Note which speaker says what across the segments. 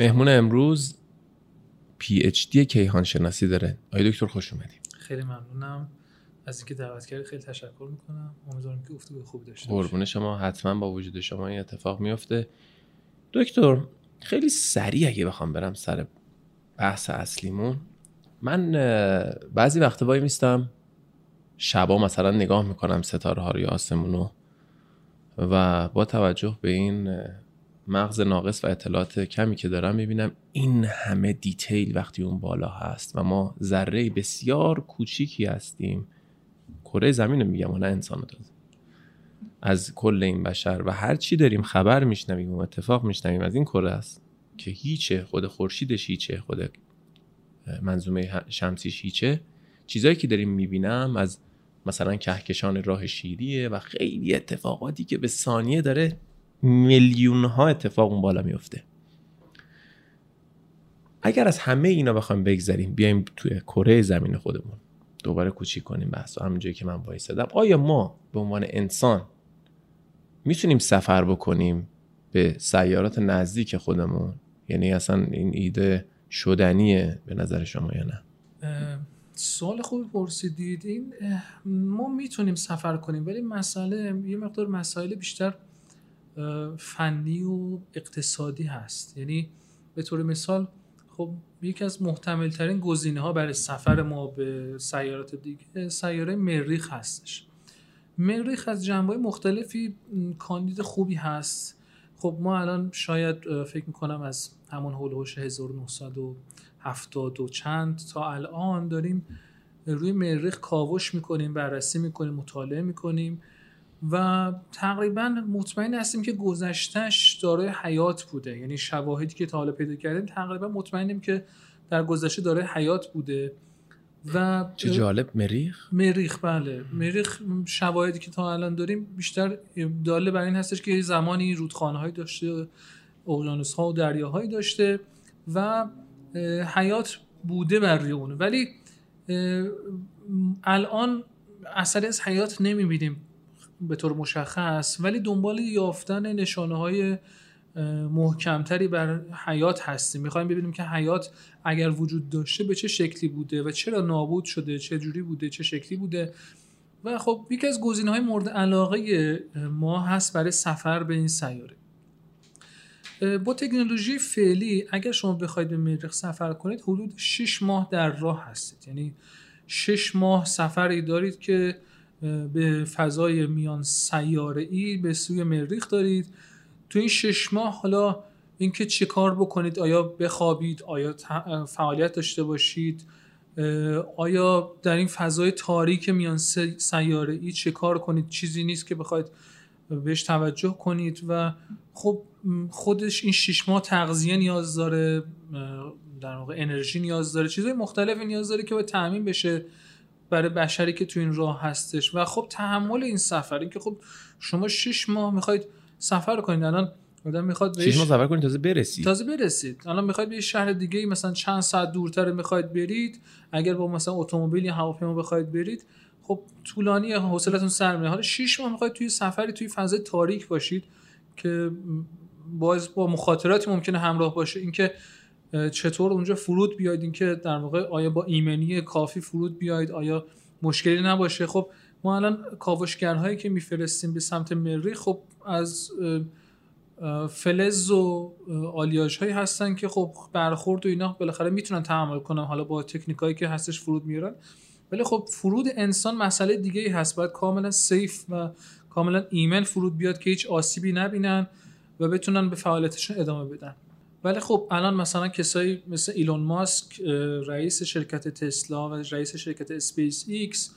Speaker 1: مهمون امروز پی اچ دی کیهان شناسی داره. آقای دکتر خوش اومدید
Speaker 2: خیلی ممنونم. از اینکه دعوت کردید خیلی تشکر می‌کنم. امیدوارم که گفتگو خوبی داشته باشیم
Speaker 1: قربون شما. حتما با وجود شما این اتفاق میفته دکتر خیلی سریع اگه بخوام برم سر بحث اصلیمون. من بعضی وقتا وای میستم شبا مثلا نگاه می‌کنم ستاره ها رو یا آسمونو و با توجه به این مغز ناقص و اطلاعات کمی که دارم می‌بینم این همه دیتیل وقتی اون بالا هست و ما ذره بسیار کوچیکی هستیم کره زمین رو میگم نه انسان رو. از کل این بشر و هر چی داریم خبر میشنویم و اتفاق میشنویم از این کره است که هیچه خود خورشیدش هیچه خود منظومه شمسیش هیچه چیزایی که داریم می‌بینم از مثلا کهکشان راه شیریه و خیلی اتفاقاتی که به ثانیه داره میلیون ها اتفاق اون بالا میفته. اگر از همه اینا بخوایم بگذریم بیایم توی کره زمین خودمون دوباره کوچیک کنیم بحث همون جایی که من وایسادم. آیا ما به عنوان انسان می‌تونیم سفر بکنیم به سیارات نزدیک خودمون؟ یعنی اصلا این ایده شدنیه به نظر شما یا نه؟
Speaker 2: سوال خوبی پرسیدید. این ما می‌تونیم سفر کنیم ولی مسئله یه مقدار مسائل بیشتر فنی و اقتصادی هست. یعنی به طور مثال خب یکی از محتمل ترین گزینه ها برای سفر ما به سیارات دیگه سیاره مریخ هستش. مریخ از جنبه مختلفی کاندید خوبی هست. خب ما الان شاید فکر می‌کنم از همون هول هوش 1970 و چند تا الان داریم روی مریخ کاوش می‌کنیم بررسی می‌کنیم مطالعه می‌کنیم. و تقریبا مطمئن هستیم که گذشتش دارای حیات بوده. یعنی شواهدی که تا حالا پیدا کردیم تقریبا مطمئنیم که در گذشته دارای حیات بوده و
Speaker 1: چه جالب مریخ؟
Speaker 2: مریخ بله. مریخ شواهدی که تا الان داریم بیشتر داله بر این هستش که زمانی رودخانه‌هایی داشته اقیانوس ها و دریاهایی داشته و حیات بوده بر روی اون. ولی الان اثری از حیات نمی‌بینیم. به طور مشخص ولی دنبال یافتن نشانه های محکمتری بر حیات هستیم. می‌خوایم ببینیم که حیات اگر وجود داشته به چه شکلی بوده و چرا نابود شده چه جوری بوده چه شکلی بوده. و خب یکی از گزینه های مورد علاقه ما هست برای سفر به این سیاره. با تکنولوژی فعلی اگر شما بخواید به مریخ سفر کنید حدود 6 ماه در راه هستید. یعنی 6 ماه سفری دارید که به فضای میان سیاره ای به سوی مریخ دارید. تو این 6 ماه حالا اینکه چه کار بکنید آیا بخوابید آیا فعالیت داشته باشید آیا در این فضای تاریک میان سیاره ای چه کار کنید؟ چیزی نیست که بخواید بهش توجه کنید و خب خودش این شش ماه تغذیه نیاز داره در واقع انرژی نیاز داره چیزهای مختلفی نیاز داره که باید تأمین بشه. برای بشری که تو این راه هستش. و خب تحمل این سفر این که خب شما شش ماه می‌خواید سفر کنید. الان آدم می‌خواد
Speaker 1: بهش ماه سفر کنید تازه برسید.
Speaker 2: تازه برسید. الان می‌خواید به یه شهر دیگه مثلا چند ساعت دورتر می‌خواید برید. اگر با مثلا اتومبیل یا هواپیما بخواید برید خب طولانی حوصلتون سر میره. حالا 6 ماه می‌خواید توی سفری توی فضای تاریک باشید که باز با مخاطراتی ممکنه همراه باشه. اینکه چطور اونجا فرود بیاید؟ اینکه در واقع آیا با ایمنی کافی فرود بیاید؟ آیا مشکلی نباشه؟ خب ما الان کاوشگرهایی که میفرستیم به سمت مریخ خب از فلز و آلیاژ هایی هستن که خب برخورد و اینا بالاخره می‌تونن تحمل کنن حالا با تکنیکایی که هستش فرود میارن. ولی خب فرود انسان مسئله دیگه ای هست. باید کاملا safe و کاملا ایمن فرود بیاد که هیچ آسیبی نبینن و بتونن به فعالیتشون ادامه بدن. ولی خب الان مثلا کسایی مثل ایلون ماسک رئیس شرکت تسلا و رئیس شرکت اسپیس ایکس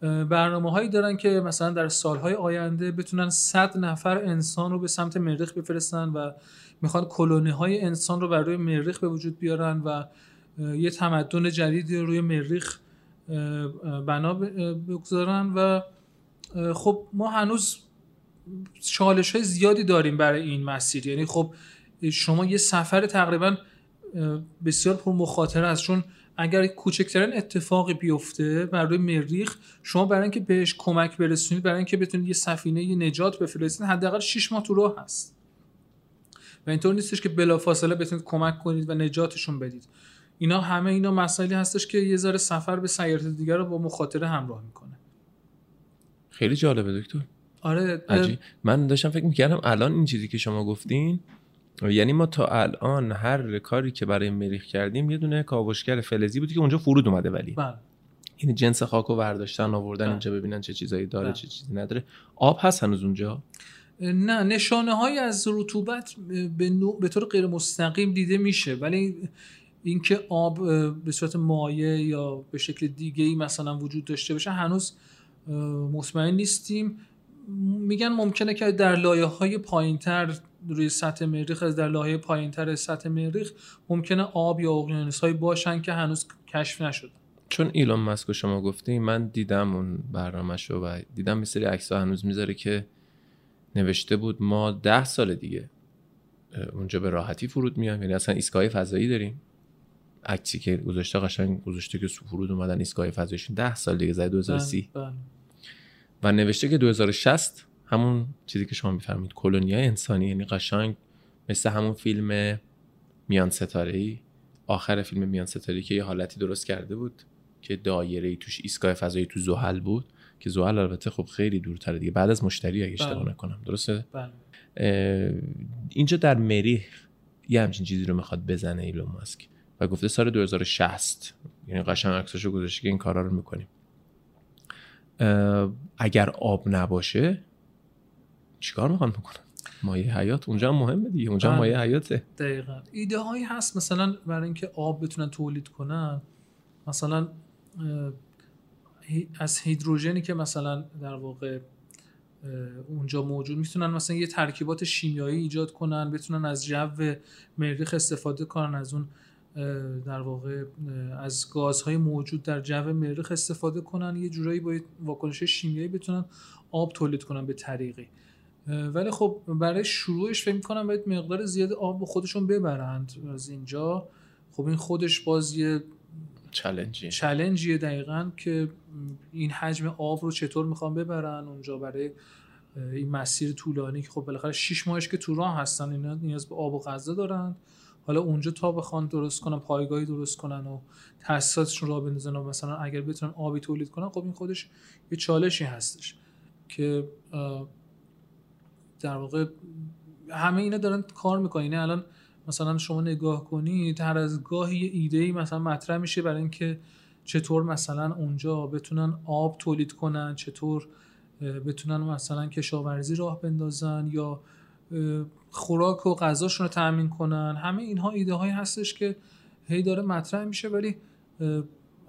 Speaker 2: برنامه هایی دارن که مثلا در سالهای آینده بتونن 100 نفر انسان رو به سمت مریخ بفرستن و می‌خوان colony های انسان رو بر روی مریخ به وجود بیارن و یه تمدن جدید روی مریخ بنا بگذارن و خب ما هنوز چالش های زیادی داریم برای این مسیر. یعنی خب شما یه سفر تقریبا بسیار پر مخاطره است. چون اگر کوچکترین اتفاقی بیفته بر روی مریخ شما برای اینکه بهش کمک برسونید برای اینکه بتونید یه سفینه یه نجات بفرستید حداقل 6 ماه تو راه هست. و اینطور نیستش که بلافاصله بتونید کمک کنید و نجاتشون بدید. اینا همه اینا مسائلی هستش که یه ذره سفر به سیارات دیگر رو با مخاطره همراه می‌کنه.
Speaker 1: خیلی جالبه دکتر.
Speaker 2: آره
Speaker 1: عجیب. من داشتم فکر می‌کردم الان این چیزی که شما گفتین یعنی ما تا الان هر کاری که برای مریخ کردیم یه دونه کاوشگر فلزی بود که اونجا فرود اومده ولی.
Speaker 2: بله.
Speaker 1: این جنس خاکو برداشتن آوردن
Speaker 2: بله.
Speaker 1: اینجا ببینن چه چیزایی داره
Speaker 2: بله.
Speaker 1: چه چیزی نداره. آب هست هنوز اونجا؟
Speaker 2: نه نشانه های از رطوبت به, نوع- به طور غیر مستقیم دیده میشه. ولی اینکه آب به صورت مایع یا به شکل دیگه ای مثلا وجود داشته باشه هنوز مطمئن نیستیم. میگن ممکنه که در لایه های پایین تر روی سطح مریخ از در لایه پایین تر سطح مریخ ممکنه آب یا اقیانوس هایی باشن که هنوز کشف نشده
Speaker 1: چون ایلون مسک رو شما گفتین من دیدم اون برنامه‌شو و دیدم یه سری عکس‌ها هنوز می‌ذاره که نوشته بود ما ده سال دیگه اونجا به راحتی فرود میایم یعنی اصلا ایستگاه فضایی داریم. عکسی که گذاشته قشنگ گذاشته که فرود اومدن ایستگاه فضاییشون ده سال دیگه زده 2030
Speaker 2: بله.
Speaker 1: و نوشته که 2060 همون چیزی که شما میفرمید کلونیای انسانی یعنی قشنگ مثل همون فیلم میان ستاره ای آخر فیلم میان ستاره که یه حالتی درست کرده بود که دایره ای توش ایستگاه فضایی تو زحل بود که زحل البته خب خیلی دورتره دیگه. بعد از مشتری اگه اشتباه
Speaker 2: بله.
Speaker 1: نکنم. درسته؟
Speaker 2: بله.
Speaker 1: اینجا در مریخ یه همچین چیزی رو می‌خواد بزنه ایلون ماسک و گفته سال 2060 یعنی قشنگ عکساشو گذاشته که این کارا رو می‌کنیم. اگر آب نباشه چیکار می‌خوان بکنن؟ مایه حیات اونجا هم مهمه دیگه اونجا هم
Speaker 2: بله.
Speaker 1: مایه حیاته
Speaker 2: دقیقا. ایده هایی هست مثلا برای اینکه آب بتونن تولید کنن. مثلا از هیدروژنی که مثلا در واقع اونجا موجود می‌تونن مثلا یه ترکیبات شیمیایی ایجاد کنن بتونن از جو مریخ استفاده کنن از اون در واقع از گازهای موجود در جو مریخ استفاده کنن. یه جورایی با واکنش شیمیایی بتونن آب تولید کنن به طریقی. ولی خب برای شروعش فکر می‌کنم باید مقدار زیاد آب خودشون ببرند از اینجا. خب این خودش باز یه
Speaker 1: چالنجی
Speaker 2: چلنجیه دقیقا که این حجم آب رو چطور می‌خوان ببرن اونجا برای این مسیر طولانی که خب بالاخره 6 ماهش که تو راه هستن اینا نیاز به آب و غذا دارن. حالا اونجا تا بخوان درست کنن پایگاهی درست کنن و تاسیساتشون را بندازن و مثلا اگر بتونن آبی تولید کنن خب این خودش یه چالشی هستش که در واقع همه اینا دارن کار می‌کنن. یعنی الان مثلا شما نگاه کنید هر از گاهی یه ایده ای مثلا مطرح میشه برای اینکه چطور مثلا اونجا بتونن آب تولید کنن چطور بتونن مثلا کشاورزی راه بندازن یا خوراک و غذاشون رو تأمین کنن. همه اینها ایده هایی هستش که هی داره مطرح میشه ولی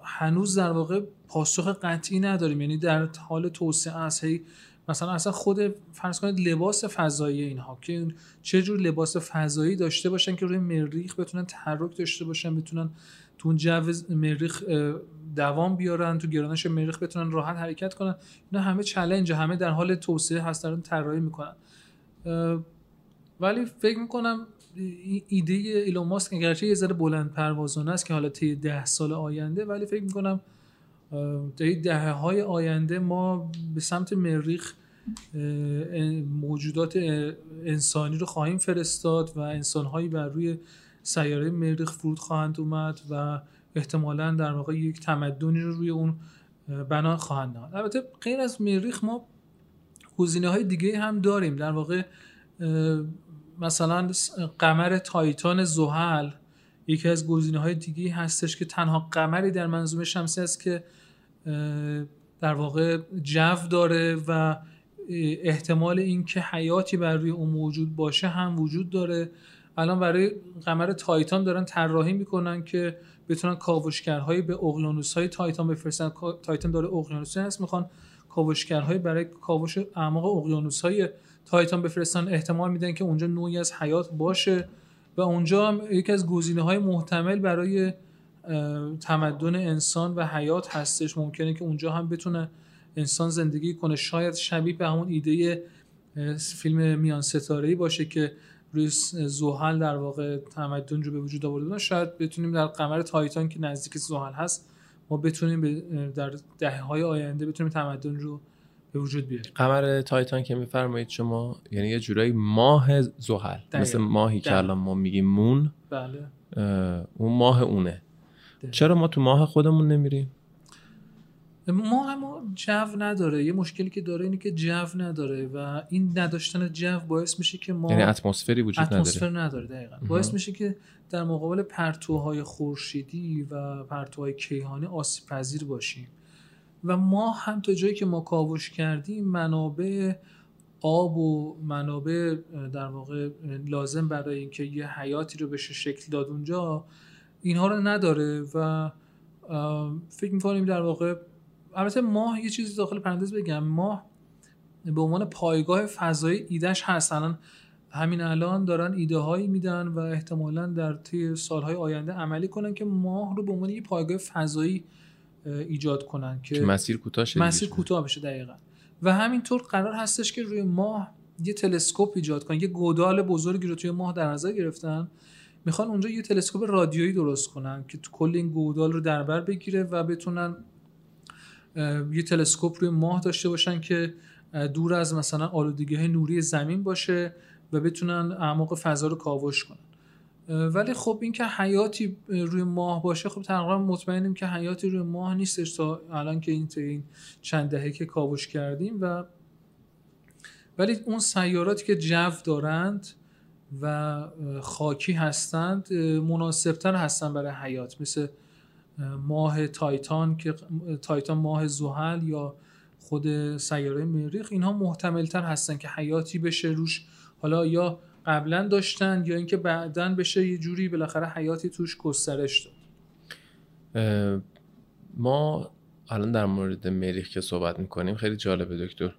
Speaker 2: هنوز در واقع پاسخ قطعی نداریم. یعنی در حال توسعه است هی مثلا اصلا خود فرض کنید لباس فضایی اینها که چه جور لباس فضایی داشته باشن که روی مریخ بتونن تحرک داشته باشن بتونن تو اون جو مریخ دوام بیارن تو گرانش مریخ بتونن راحت حرکت کنن. اینا همه چلنج همه در حال توسعه هست دارن طراحی می‌کنن. ولی فکر می‌کنم ایده ایلون ماسک اگرچه یه ذره بلند پروازانه است که حالا طی ده سال آینده ولی فکر می‌کنم طی دهه های آینده ما به سمت مریخ موجودات انسانی رو خواهیم فرستاد و انسانهایی بر روی سیاره مریخ فرود خواهند اومد و احتمالا در واقع یک تمدنی رو روی اون بنا خواهند نهاد. البته غیر از مریخ ما گزینه های دیگه هم داریم. در واقع مثلا قمر تایتان زحل یکی از گزینه های دیگه هستش که تنها قمری در منظومه شمسی است که در واقع جو داره و احتمال اینکه حیاتی بر روی اون موجود باشه هم وجود داره. الان برای قمر تایتان دارن طراحی می‌کنن که بتونن کاوشگرهایی به اقیانوس‌های تایتان بفرستن. تایتان داره اقیانوسی هست می‌خوان کاوشگرهایی برای کاوش اعماق اقیانوس‌های تایتان بفرستن. احتمال میدن که اونجا نوعی از حیات باشه. و اونجا هم یکی از گزینه های محتمل برای تمدن انسان و حیات هستش. ممکنه که اونجا هم بتونه انسان زندگی کنه شاید شبیه به همون ایده فیلم میان ستاره باشه که روی زحل در واقع تمدن رو به وجود آورده بودن. شاید بتونیم در قمر تایتان که نزدیک زحل هست ما بتونیم در دهه های آینده بتونیم تمدن رو به وجود بیاره
Speaker 1: قمر تایتان که میفرمایید شما یعنی یه جورایی ماه زحل. مثل ماهی که. الان ما میگیم مون
Speaker 2: بله
Speaker 1: اون ماه اونه
Speaker 2: دقیقاً.
Speaker 1: چرا ما تو ماه خودمون نمیریم
Speaker 2: ما اما جو نداره. یه مشکلی که داره اینه که جو نداره و این نداشتن جو باعث میشه که ما
Speaker 1: یعنی اتمسفری وجود
Speaker 2: اتمسفر
Speaker 1: نداره
Speaker 2: نداره دقیقا. باعث میشه که در مقابل پرتوهای خورشیدی و پرتوهای کیهانی آسیب پذیر باشیم. و ما هم تا جایی که ما کاوش کردیم منابع آب و منابع در واقع لازم برای اینکه یه حیاتی رو بشه شکل داد اونجا اینها رو نداره و فکر می‌کنیم در واقع البته ماه یه چیزی داخل پرانتز بگم. ماه به عنوان پایگاه فضایی ایدهش هست. الان همین الان دارن ایده هایی میدن و احتمالا در طی سالهای آینده عملی کنن که ماه رو به عنوان یه پایگاه فضایی ایجاد کنن که
Speaker 1: که مسیر کوتاه شه
Speaker 2: مسیر. کوتاه بشه دقیقا. و همینطور قرار هستش که روی ماه یه تلسکوپ ایجاد کنن. یه گودال بزرگی رو توی ماه در نظر گرفتن. می‌خوان اونجا یه تلسکوپ رادیویی درست کنن که کل این گودال رو در بر بگیره و بتونن یه تلسکوپ روی ماه داشته باشن که دور از مثلا آلودگی های نوری زمین باشه و بتونن اعماق فضا رو کاوش کنن. ولی خب این که حیاتی روی ماه باشه خب تقریبا مطمئنیم که حیاتی روی ماه نیستش تا الان که این تا این چند دهه که کاوش کردیم و ولی اون سیاراتی که جو دارند و خاکی هستند مناسبتر هستن برای حیات. مثل ماه تایتان که تایتان ماه زحل یا خود سیاره مریخ اینها محتملتر هستن که حیاتی بشه روش. حالا یا قبلا داشتن یا اینکه بعدا بشه یه جوری بالاخره حیاتی توش گسترش داد.
Speaker 1: ما الان در مورد مریخ که صحبت می‌کنیم خیلی جالبه دکتر.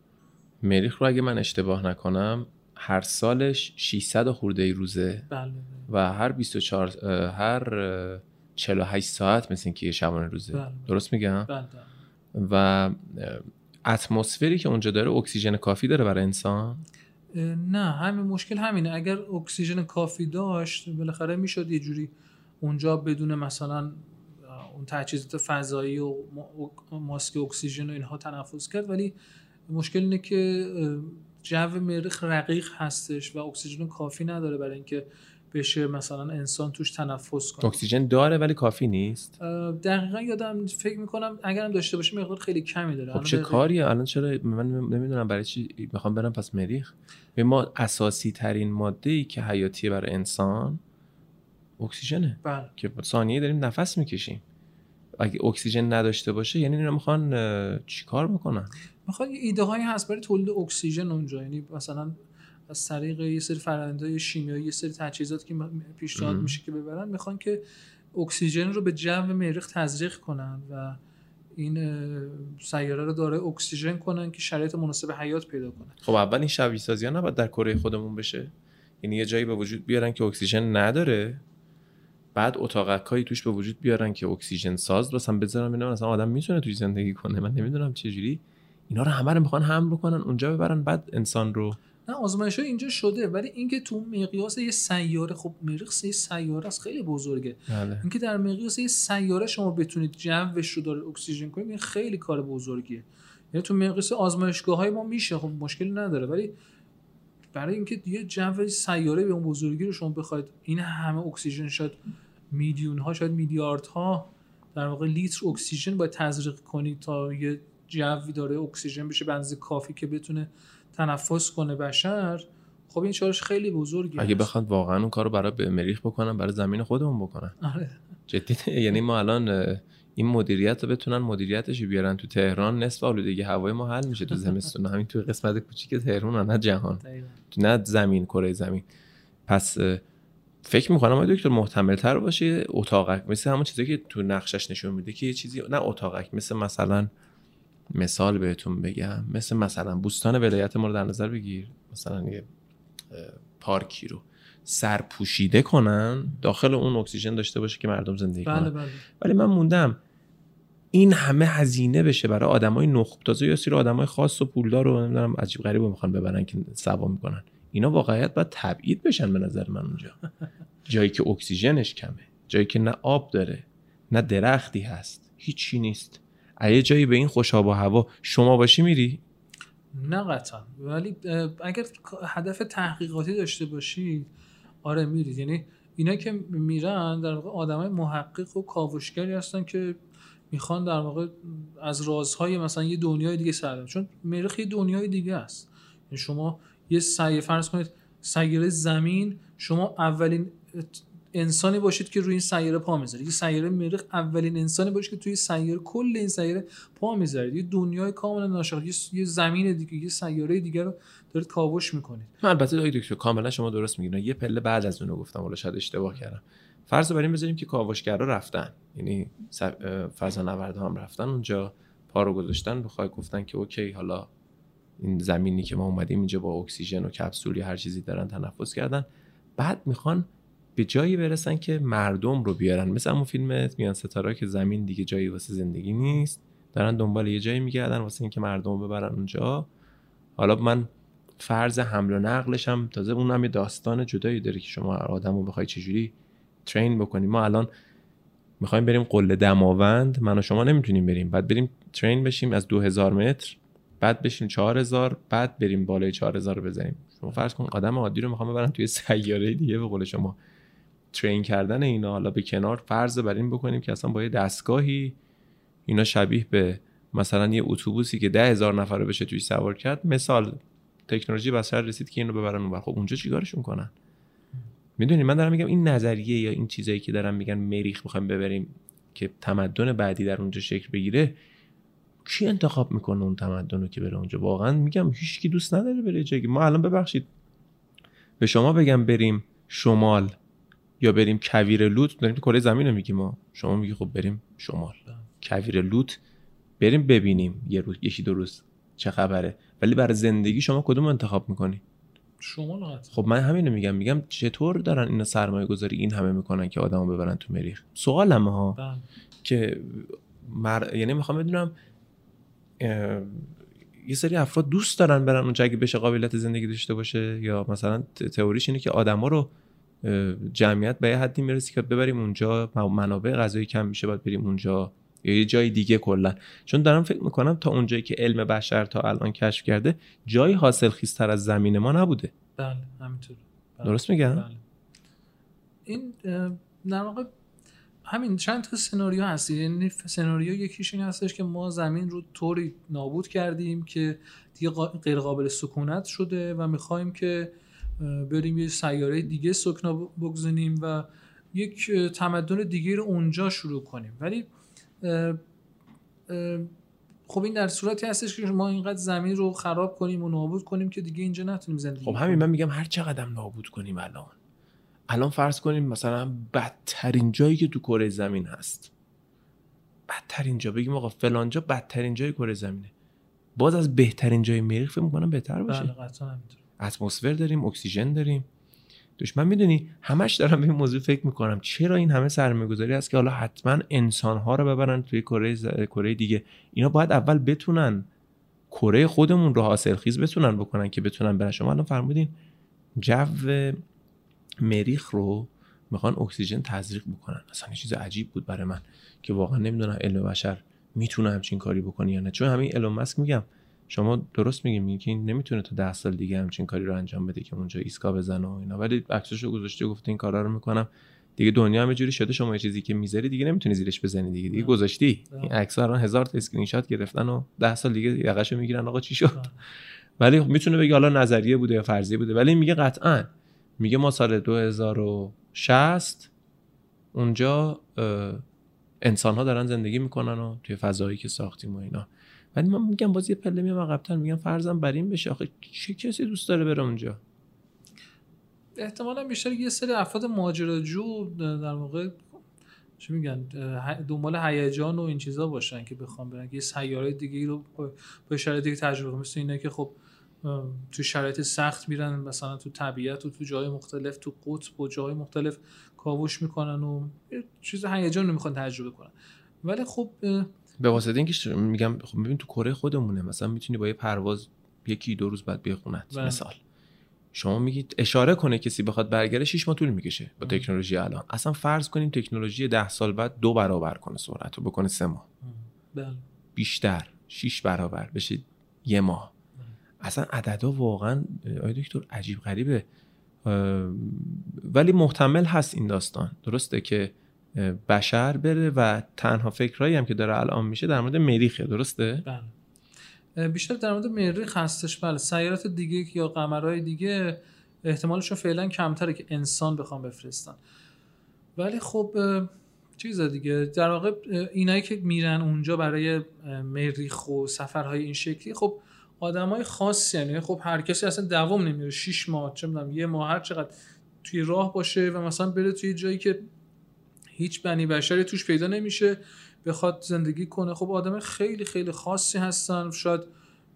Speaker 1: مریخ رو اگه من اشتباه نکنم هر سالش 600 و خورده ای روزه
Speaker 2: بله.
Speaker 1: و هر 24 اه، هر 48 ساعت مثل اینکه یه شبانه روزه.
Speaker 2: بله.
Speaker 1: درست میگم
Speaker 2: بله
Speaker 1: و اتمسفری که اونجا داره اکسیژن کافی داره برای انسان؟
Speaker 2: نه همین مشکل همینه. اگر اکسیژن کافی داشت بالاخره می‌شد یه جوری اونجا بدون مثلا اون تجهیزات فضایی و ما- ماسک اکسیژن و اینها تنفس کرد. ولی مشکل اینه که جو مریخ رقیق هستش و اکسیژن کافی نداره برای اینکه بشه مثلا انسان توش تنفس کنه.
Speaker 1: اکسیژن داره ولی کافی نیست؟
Speaker 2: دقیقا یادم فکر می‌کنم اگرم داشته باشه مقدار خیلی کمی داره.
Speaker 1: خب چه کاریه؟ الان چرا من نمی‌دونم برای چی می‌خوام برم پس مریخ؟ به ما اساسی ترین ماده ای که حیاتیه برای انسان اکسیژنه.
Speaker 2: بله.
Speaker 1: که ثانیه داریم نفس می‌کشیم. اگه اکسیژن نداشته باشه یعنی اینا می‌خوان چیکار بکنن؟
Speaker 2: می‌خواد یه ایده هایی هست برای تولید اکسیژن اونجا. یعنی مثلا از طریق یه سری فرآیندهای شیمیایی یه سری تجهیزات که پیشنهاد. میشه که ببرن می‌خوان که اکسیژن رو به جو مریخ تزریق کنن و این سیاره رو داره اکسیژن کنن که شرایط مناسب حیات پیدا کنه.
Speaker 1: خب اول این شبیه سازی ها نباید در کره خودمون بشه. یعنی یه جایی به وجود بیارن که اکسیژن نداره بعد اتاقکایی توش به وجود بیارن که اکسیژن ساز مثلا بذارن. اینا مثلا آدم می‌تونه توش زندگی کنه. من نمی‌دونم چه جوری اینا رو همه رو می‌خوان حمل بکنن اونجا ببرن بعد انسان رو
Speaker 2: نه آزمایش ها اینجا شده ولی اینکه تو مقیاس یه سیاره خب مریخ یه سیاره است خیلی بزرگه.
Speaker 1: بله.
Speaker 2: اینکه در مقیاس یه سیاره شما بتونید جوش رو داره اکسیژن کنید این خیلی کار بزرگیه. یعنی تو مقیاس آزمایشگاه های ما میشه خب مشکلی نداره ولی برای اینکه یه جو سیاره به اون بزرگی رو شما بخواید این همه اکسیژن شاید میلیون ها شاید میلیارد ها در واقع لیتر اکسیژن باید تزریق کنید تا یه جوی داره اکسیژن بشه اندازه کافی که بتونه تنفس کنه بشر خب این چالش خیلی بزرگی
Speaker 1: اگه. بخواد واقعا اون کارو برای به مریخ بکنن برای زمین خودمون بکنن
Speaker 2: آره.
Speaker 1: جدی یعنی ما الان این مدیریت رو بتونن مدیریتش بیارن تو تهران نصف آلودگی هوای ما حل میشه تو زمستون همین تو قسمت کوچیک تهران نه جهان. تو نه زمین کره زمین پس فکر می‌کنم آقای دکتر محتمل تر باشه اتاقک مثل همون چیزی که تو نقشش نشون میده که یه چیزی نه اتاقک مثل مثلا مثال بهتون بگم. مثل مثلا بوستان ولایت ما رو در نظر بگیر. مثلا یه پارکی رو سرپوشیده کنن داخل اون اکسیژن داشته باشه که مردم زندگی
Speaker 2: بله
Speaker 1: کنن.
Speaker 2: بله.
Speaker 1: ولی من موندم این همه هزینه بشه برای آدمای نخب تازه یا سری آدمای خاص و پولدار رو نمی‌دونم عجیب غریب می‌خوان ببرن که سوا می‌کنن. اینا واقعیت باید تبعید بشن به نظر من اونجا. جایی که اکسیژنش کمه جایی که نه آب داره نه درختی هست. هیچی نیست. یه جایی به این خوش آب و هوا. شما باشی میری؟
Speaker 2: نه قطعا. ولی اگر هدف تحقیقاتی داشته باشید آره میرید یعنی اینا که میرن در واقع آدمای محقق و کاوشگری هستن که می‌خوان در واقع از رازهای مثلا یه دنیای دیگه سر چون مریخ یه دنیای دیگه است. یعنی شما یه سیاره فرض کنید سیاره زمین شما اولین انسانی باشید که روی این سیاره پا می‌ذارید. یه سیاره مریخ اولین انسانی باشید که توی سیاره کل این سیاره پا می‌ذارید. یه دنیای کاملا ناشناخته یه زمین دیگه یه سیاره دیگه رو دارید کاوش می‌کنید.
Speaker 1: البته دایی دکتر کاملا شما درست میگید یه پله بعد از اونو گفتم ولی شاید اشتباه کردم. فرض بر این بذاریم که کاوشگرا رفتن. یعنی فرض نورد هم رفتن اونجا پا رو گذاشتن بخوای گفتن که اوکی حالا این زمینی که ما اومدیم اینجا با اکسیژن و کپسول یا هر چیزی دارن تنفس کردن. بعد می‌خوان به جایی برسن که مردم رو بیارن. مثل اون فیلم میان ستاره که زمین دیگه جایی واسه زندگی نیست. دارن دنبال یه جایی میگردن واسه اینکه مردم ببرن اونجا. حالا من فرض حمل و نقلش هم تازه اون یه داستان جدایی داره که شما آدم رو بخوای چجوری ترین بکنیم ما الان می‌خوایم بریم قله دماوند. من و شما نمی‌تونیم بریم. بعد بریم ترین بشیم از 2000 متر بعد بشیم 4000 بعد بریم بالای 4000 رو بزنیم. شما فرض کن آدم عادی رو می‌خوام ببرن توی سیاره دیگه به قول شما. ترین کردن اینا حالا به کنار فرض بر این بکنیم که اصلا با یه دستگاهی اینا شبیه به مثلا یه اتوبوسی که ده هزار نفر رو بشه توی سوار کرد مثال تکنولوژی بسر رسید که اینو ببرن اونور خب اونجا چیکارشون کنن؟ می‌دونی من دارم میگم این نظریه یا این چیزایی که دارم میگن مریخ می‌خوایم ببریم که تمدن بعدی در اونجا شکل بگیره کی انتخاب می‌کنه اون تمدن رو که بره اونجا؟ واقعا میگم هیچ کی دوست نداره بره جایی. ما الان ببخشید به شما بگم بریم شمال. یا بریم کویر لوت؟ داریم کره زمین رو میگیم ما شما میگی خب بریم شمال. کویر لوت بریم ببینیم یه روز یکی دو روز چه خبره. ولی برای زندگی شما کدوم انتخاب می‌کنی؟
Speaker 2: شما
Speaker 1: خب من همینو میگم. میگم چطور دارن اینا سرمایه گذاری این همه می‌کنن که آدمو ببرن تو مریخ؟ سوالم ها.
Speaker 2: بله.
Speaker 1: که مر... یعنی می‌خوام بدونم یه سری افراد دوست دارن برن اونجا اگه بشه قابلیت زندگی داشته باشه یا مثلا تئوریش اینه که آدما رو جمعیت به یه حدی می‌رسی که ببریم اونجا منابع غذایی کم میشه باید بریم اونجا. یا یه جای دیگه کلا. چون دارم فکر می‌کنم تا اونجایی که علم بشر تا الان کشف کرده جایی حاصل خیزتر از زمین ما نبوده.
Speaker 2: بله همینطور. بله.
Speaker 1: درست میگم؟
Speaker 2: بله. این در واقع همین چند تا سناریو هست. یعنی سناریو یکیش این هستش که ما زمین رو طوری نابود کردیم که دیگه غیر قابل سکونت شده و می‌خوایم که بریم یه سیاره دیگه سکنا بگذاریم و یک تمدن دیگه رو اونجا شروع کنیم. ولی خب این در صورتی هستش که ما اینقدر زمین رو خراب کنیم و نابود کنیم که دیگه اینجا نتونیم زندگی
Speaker 1: خب همین من میگم هر چقدر نابود کنیم الان. الان فرض کنیم مثلا بدترین جایی که تو کره زمین هست. بدترین جا بگیم آقا فلان جا بدترین جای کره زمینه. باز از بهترین جای مریخ فکر می‌کنم بهتر باشه.
Speaker 2: بله قطعا
Speaker 1: اتمسفر داریم اکسیژن داریم. دشمن می‌دونی همش دارم به این موضوع فکر می‌کنم. چرا این همه سرمایه گذاری هست که حالا حتما انسان ها رو ببرن توی کره کره دیگه؟ اینا باید اول بتونن کره خودمون رو حاصل خیز بتونن بکنن که بتونن برن. شما الان فرمودین جو مریخ رو می‌خوان اکسیژن تزریق بکنن. اصلا چیز عجیب بود برای من که واقعا نمی‌دونم علم بشر می‌تونه همچین کاری بکنه یا نه. چون همین الون مسک میگم شما درست میگی میگی که این نمی‌تونه تا ده سال دیگه همچین کاری رو انجام بده که اونجا ایسکا بزنه و اینا. ولی عکسشو گذاشته گفته این کارا رو می‌کنم. دیگه دنیا همه جوری شده شما یه چیزی که می‌ذاری دیگه نمی‌تونی زیرش بزنی دیگه. دیگه گذاشتی. این عکس الان هزار تا اسکرین شات گرفتن و ده سال دیگه یقشو می‌گیرن آقا چی شد؟ ولی می‌تونه بگه حالا نظریه بوده یا فرضیه بوده. ولی میگه قطعا. میگه ما سال 2060 اونجا انسان ها دارن زندگی می‌کنن و توی فضایی که ساختیم و اینا. ولی من میگم باز یه پله میام عقب‌تر میگم فرضم بر این بشه آخه چه کسی دوست داره بره اونجا؟
Speaker 2: احتمالا بیشتر یه سری افراد ماجراجو در واقع چی میگن دنبال هیجان و این چیزا باشن که بخوام برن. یه سیاره دیگه رو با شرایط دیگه تجربه مثل اینه که خب تو شرایط سخت میرن مثلا تو طبیعت و تو جای مختلف تو قطب و جای مختلف کاوش می‌کنن و چیز هیجان رو می‌خوان تجربه کنن. ولی خب
Speaker 1: به واسطه اینکه میگم خب ببین تو کره خودمونه مثلا می‌تونی با یه پرواز یکی دو روز بعد بخونت بله. مثال. شما میگید اشاره کنه کسی بخواد برگره 6 ماه طول می‌کشه با تکنولوژی الان. اصلا فرض کنیم تکنولوژی ده سال بعد دو برابر کنه سرعت رو بکنه سه ماه.
Speaker 2: بله.
Speaker 1: بیشتر 6 برابر بشه یه ماه. اصلا عددا واقعا آیا دکتر عجیب غریبه. ولی محتمل هست این داستان. درسته که بشر بره و تنها فکرهایی هم که داره الان میشه در مورد مریخه درسته؟
Speaker 2: بله. بیشتر در مورد مریخ هستش بله. سیارات دیگه یا قمرهای دیگه احتمالشون فعلا کمتره که انسان بخوام بفرستن. ولی خب چیز دیگه. در واقع اینایی که میرن اونجا برای مریخ و سفرهای این شکلی خب آدمای خاصی یعنی خب هر کسی اصلا دوام نمیره 6 ماه چه می‌دونم یه ماه هر چقدر توی راه باشه و مثلا بره توی جایی که هیچ بنی بشری توش پیدا نمیشه. بخواد زندگی کنه. خب آدم خیلی خیلی خاصی هستن. شاید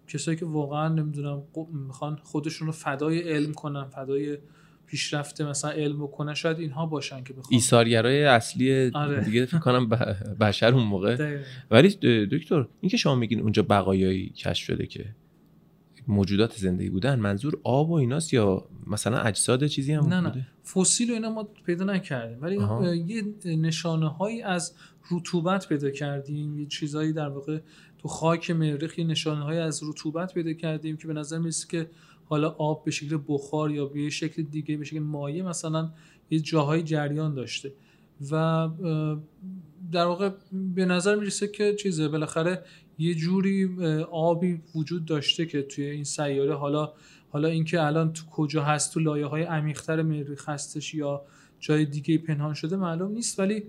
Speaker 2: کسایی که واقعا نمی‌دونم می‌خوان خودشون رو فدای علم کنن فدای پیشرفته مثلا علم بکنن. شاید اینها باشن که بخوان.
Speaker 1: ایثارگرای اصلی آره. دیگه فکر کنم بشر اون موقع. ولی دکتر این که شما میگین اونجا بقایایی کشف شده که موجودات زندگی بودن منظور آب و ایناست یا مثلا اجساد چیزی هم
Speaker 2: نه
Speaker 1: بوده؟
Speaker 2: نه فسیل و اینا ما پیدا نکردیم. ولی یه نشانه هایی از رطوبت پیدا کردیم. یه چیزهایی در واقع تو خاک مریخ یه نشانه های از رطوبت پیدا کردیم که به نظر می‌رسه که حالا آب به شکل بخار یا به شکل دیگه به شکل مایع مثلا یه جاهای جریان داشته. و در واقع به نظر می‌رسه که چیزه بالاخره یه جوری آبی وجود داشته که توی این سیاره حالا حالا اینکه الان تو کجا هست تو لایه های عمیق‌تر مریخ هستش یا جای دیگه پنهان شده معلوم نیست. ولی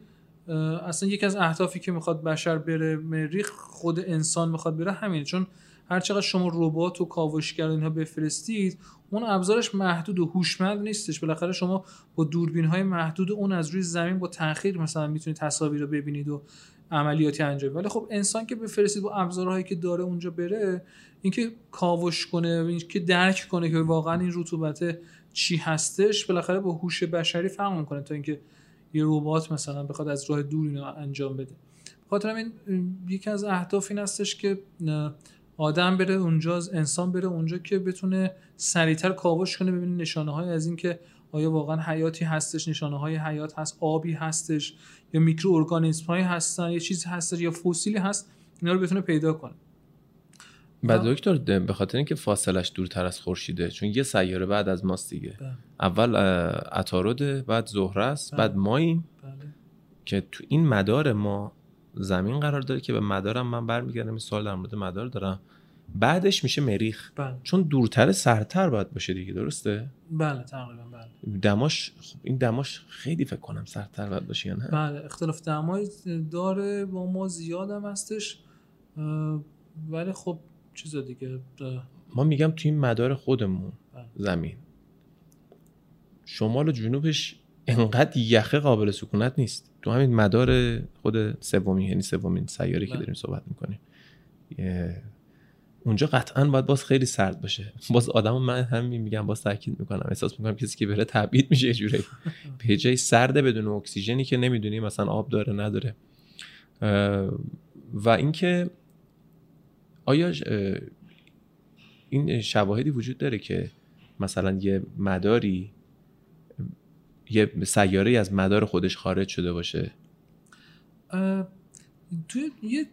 Speaker 2: اصلا یکی از اهدافی که می‌خواد بشر بره مریخ خود انسان می‌خواد بره همینه. چون هر چقدر شما ربات و کاوشگر اینها بفرستید اون ابزارش محدود و هوشمند نیستش. بالاخره شما با دوربین های محدود اون از روی زمین با تاخیر مثلا می‌تونید تصاویر رو ببینید و عملیاتی انجام ولی خب انسان که بفرستید با ابزارهایی که داره اونجا بره اینکه کاوش کنه اینکه درک کنه که واقعا این رطوبت چی هستش بالاخره با هوش بشری فرق می‌کنه تا اینکه یه ربات مثلا بخواد از راه دور اینو انجام بده. خاطر این یکی از اهداف این هستش که آدم بره اونجا انسان بره اونجا که بتونه سریعتر کاوش کنه ببینه نشانه های از اینکه آیا واقعا حیاتی هستش نشانه های حیات هست آبی هستش یا میکرو ارگانیسم هایی هستن یا چیزی هستش یا فسیلی هست اینا رو بتونه پیدا کنه
Speaker 1: بعد دکتر به خاطر اینکه فاصلش دورتر از خورشیده چون یه سیاره بعد از ماست دیگه بله. اول عطارد بعد زهره است بله. بعد ماییم بله. که تو این مدار ما زمین قرار داره که به مدارم من برمیگردم این سوال در مورد مدار دارم. بعدش میشه مریخ.
Speaker 2: بله.
Speaker 1: چون دورتر سرتر باید باشه دیگه درسته؟
Speaker 2: بله تقریبا بله.
Speaker 1: دماش خب این دماش خیلی فکر کنم سرتر باید باشه یا نه؟
Speaker 2: بله اختلاف دمای داره با ما زیادم هستش ولی خب چیز دیگه
Speaker 1: ما میگم تو این مدار خودمون بله. زمین شمال و جنوبش انقدر یخه قابل سکونت نیست. تو همین مدار خود سومی یعنی سومین سیاره که بله. داریم صحبت می‌کنیم. اونجا قطعا باید باز خیلی سرد باشه. باز آدم من همین میگم باز تاکید می‌کنم. احساس می‌کنم کسی که بره تبعید میشه جوری به جای سرده بدون اکسیژنی که نمی‌دونی مثلا آب داره نداره. و اینکه آیا این شواهدی وجود داره که مثلا یه مداری یه سیاره از مدار خودش خارج شده باشه؟
Speaker 2: توی یه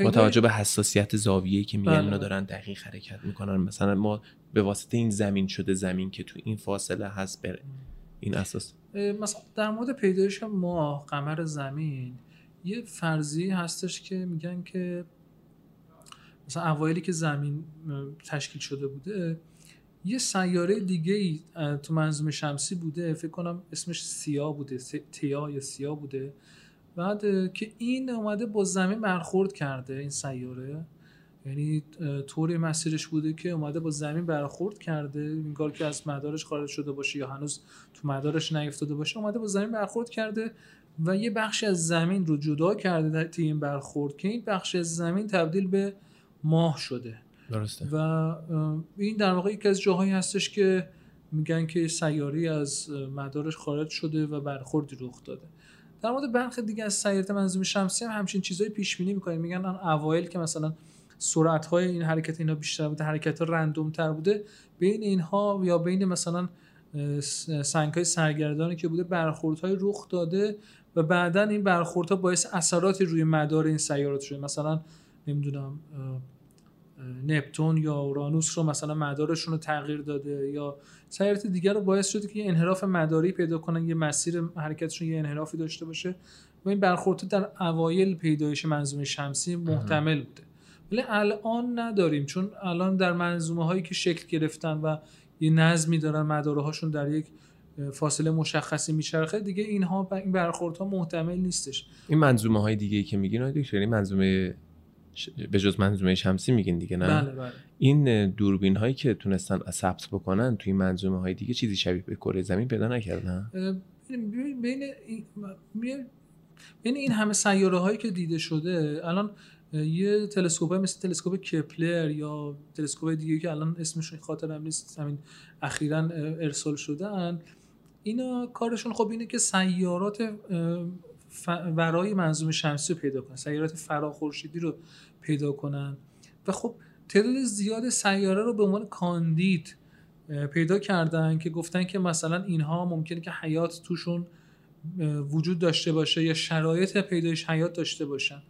Speaker 1: با توجه به حساسیت زاویه‌ای که میگن بله. دارن دقیق حرکت می‌کنن. مثلا ما به واسطه این زمین شده زمین که تو این فاصله هست بره این اساس.
Speaker 2: مثلا در مورد پیدایش ما قمر زمین یه فرضی هستش که میگن که مثلا اوایلی که زمین تشکیل شده بوده یه سیاره دیگه ای تو منظومه شمسی بوده فکر کنم اسمش سیا بوده تیا یا سیا بوده. بعد که این اومده با زمین برخورد کرده این سیاره. یعنی طوری مسیرش بوده که اومده با زمین برخورد کرده. انگار که از مدارش خارج شده باشه یا هنوز تو مدارش نیفتاده باشه اومده با زمین برخورد کرده و یه بخشی از زمین رو جدا کرده در این برخورد که این بخش از زمین تبدیل به ماه شده.
Speaker 1: درسته.
Speaker 2: و این در واقع یکی از جاهایی هستش که میگن که سیاری از مدارش خارج شده و برخوردی رخ داده. در مورد برخی دیگه از سیارات منظوم شمسی هم همچین چیزایی پیش بینی می‌کنن میگن اون اوایل که مثلا سرعت های این حرکت اینا بیشتر بوده حرکت ها رندوم تر بوده بین اینها یا بین مثلا سنگ های سرگردانی که بوده برخورد های رخ داده و بعدا این برخورد ها باعث اثراتی روی مدار این سیارات شده. مثلا نمی‌دونم نپتون یا اورانوس رو مثلا مدارشون رو تغییر داده یا سیارات دیگر رو باعث شده که یه انحراف مداری پیدا کنن یه مسیر حرکتشون یه انحرافی داشته باشه. و این برخورد در اوایل پیدایش منظومه شمسی محتمل بوده. ولی الان نداریم چون الان در منظومه هایی که شکل گرفتن و یه نظمی دارن مداره هاشون در یک فاصله مشخصی میچرخه دیگه اینها این برخوردها محتمل نیستش.
Speaker 1: این منظومه های دیگه ای که میگین دکتر این منظومه. به جز منظومه شمسی میگین دیگه نه؟
Speaker 2: بله بله.
Speaker 1: این دوربین هایی که تونستن ثبت بکنن توی منظومه های دیگه چیزی شبیه به کره زمین پیدا نکردن؟
Speaker 2: بین این بین این همه سیاره هایی که دیده شده الان یه تلسکوپ مثل تلسکوپ کپلر یا تلسکوپ دیگه که الان اسمش خاطرم نیست همین اخیرا ارسال شدن اینا کارشون خب اینه که سیارات ورای منظومه شمسی رو پیدا کنن سیارات فراخورشیدی رو پیدا کنن. و خب تعداد زیاد سیاره رو به عنوان کاندید پیدا کردن که گفتن که مثلا اینها ممکنه که حیات توشون وجود داشته باشه یا شرایط پیدایش حیات داشته باشن.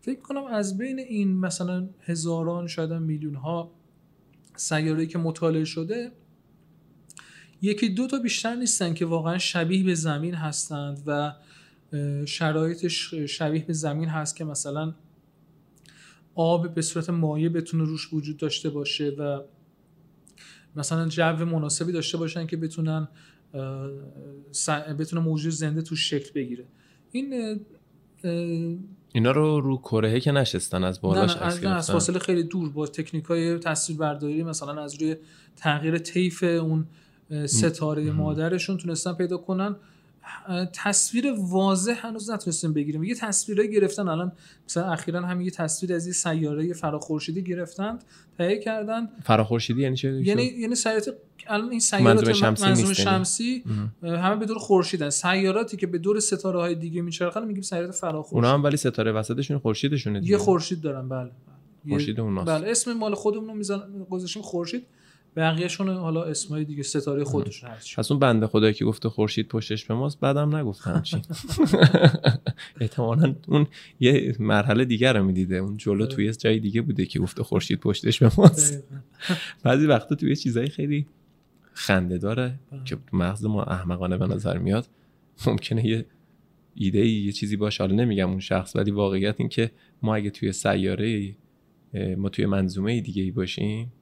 Speaker 2: فکر کنم از بین این مثلا هزاران شاید میلیون ها سیاره که مطالعه شده یکی دو تا بیشتر نیستن که واقعا شبیه به زمین هستند و شرایطش شبیه به زمین هست که مثلا آب به صورت مایع بتونه روش وجود داشته باشه و مثلا جو مناسبی داشته باشن که بتونن بتونه موجود زنده تو شکل بگیره. این
Speaker 1: اینا رو رو کره که نشستن از بالاش
Speaker 2: نه از, نه، از فاصله خیلی دور. با تکنیک های تصویربرداری مثلا از روی تغییر طیف اون ستاره مادرشون تونستن پیدا کنن. تصویر واضح هنوز نتونستیم بگیریم. یه تصویرایی گرفتن الان مثلا اخیرا هم یه تصویر از یه سیاره فراخورشیدی گرفتند تهیه کردن.
Speaker 1: فراخورشیدی یعنی چه؟
Speaker 2: یعنی یعنی سیارات الان این سیارات
Speaker 1: منظومه شمسی یعنی؟
Speaker 2: همه به دور خورشیدن. سیاراتی که به دور ستاره های دیگه میچرخن میگیم سیارات فراخورشید.
Speaker 1: اونا هم ولی ستاره وسطشون خورشیدشونه دیگه.
Speaker 2: یه خورشید دارن بله یه-
Speaker 1: خورشید اوناست
Speaker 2: بله اسم مال خودمون رو میزن گذاشتیم خورشید. بقیه‌شون حالا اسمای دیگه ستاره خودشون هرچی
Speaker 1: پس اون بنده خدایی که گفته خورشید پشتش به ماست بعدم نگفت همچین. احتمالا اون یه مرحله دیگر رو می‌دیده. اون جلو
Speaker 2: آره.
Speaker 1: توی جای دیگه بوده که گفته خورشید پشتش به ماست. بعضی وقتا توی چیزای خیلی خنده داره. که مغز ما احمقانه به نظر میاد. ممکنه یه ایده ای یه چیزی باشه. حالا نمیگم اون شخص ولی واقعیت این که ما اگه توی سیاره ما توی منظومه دیگه ای باشیم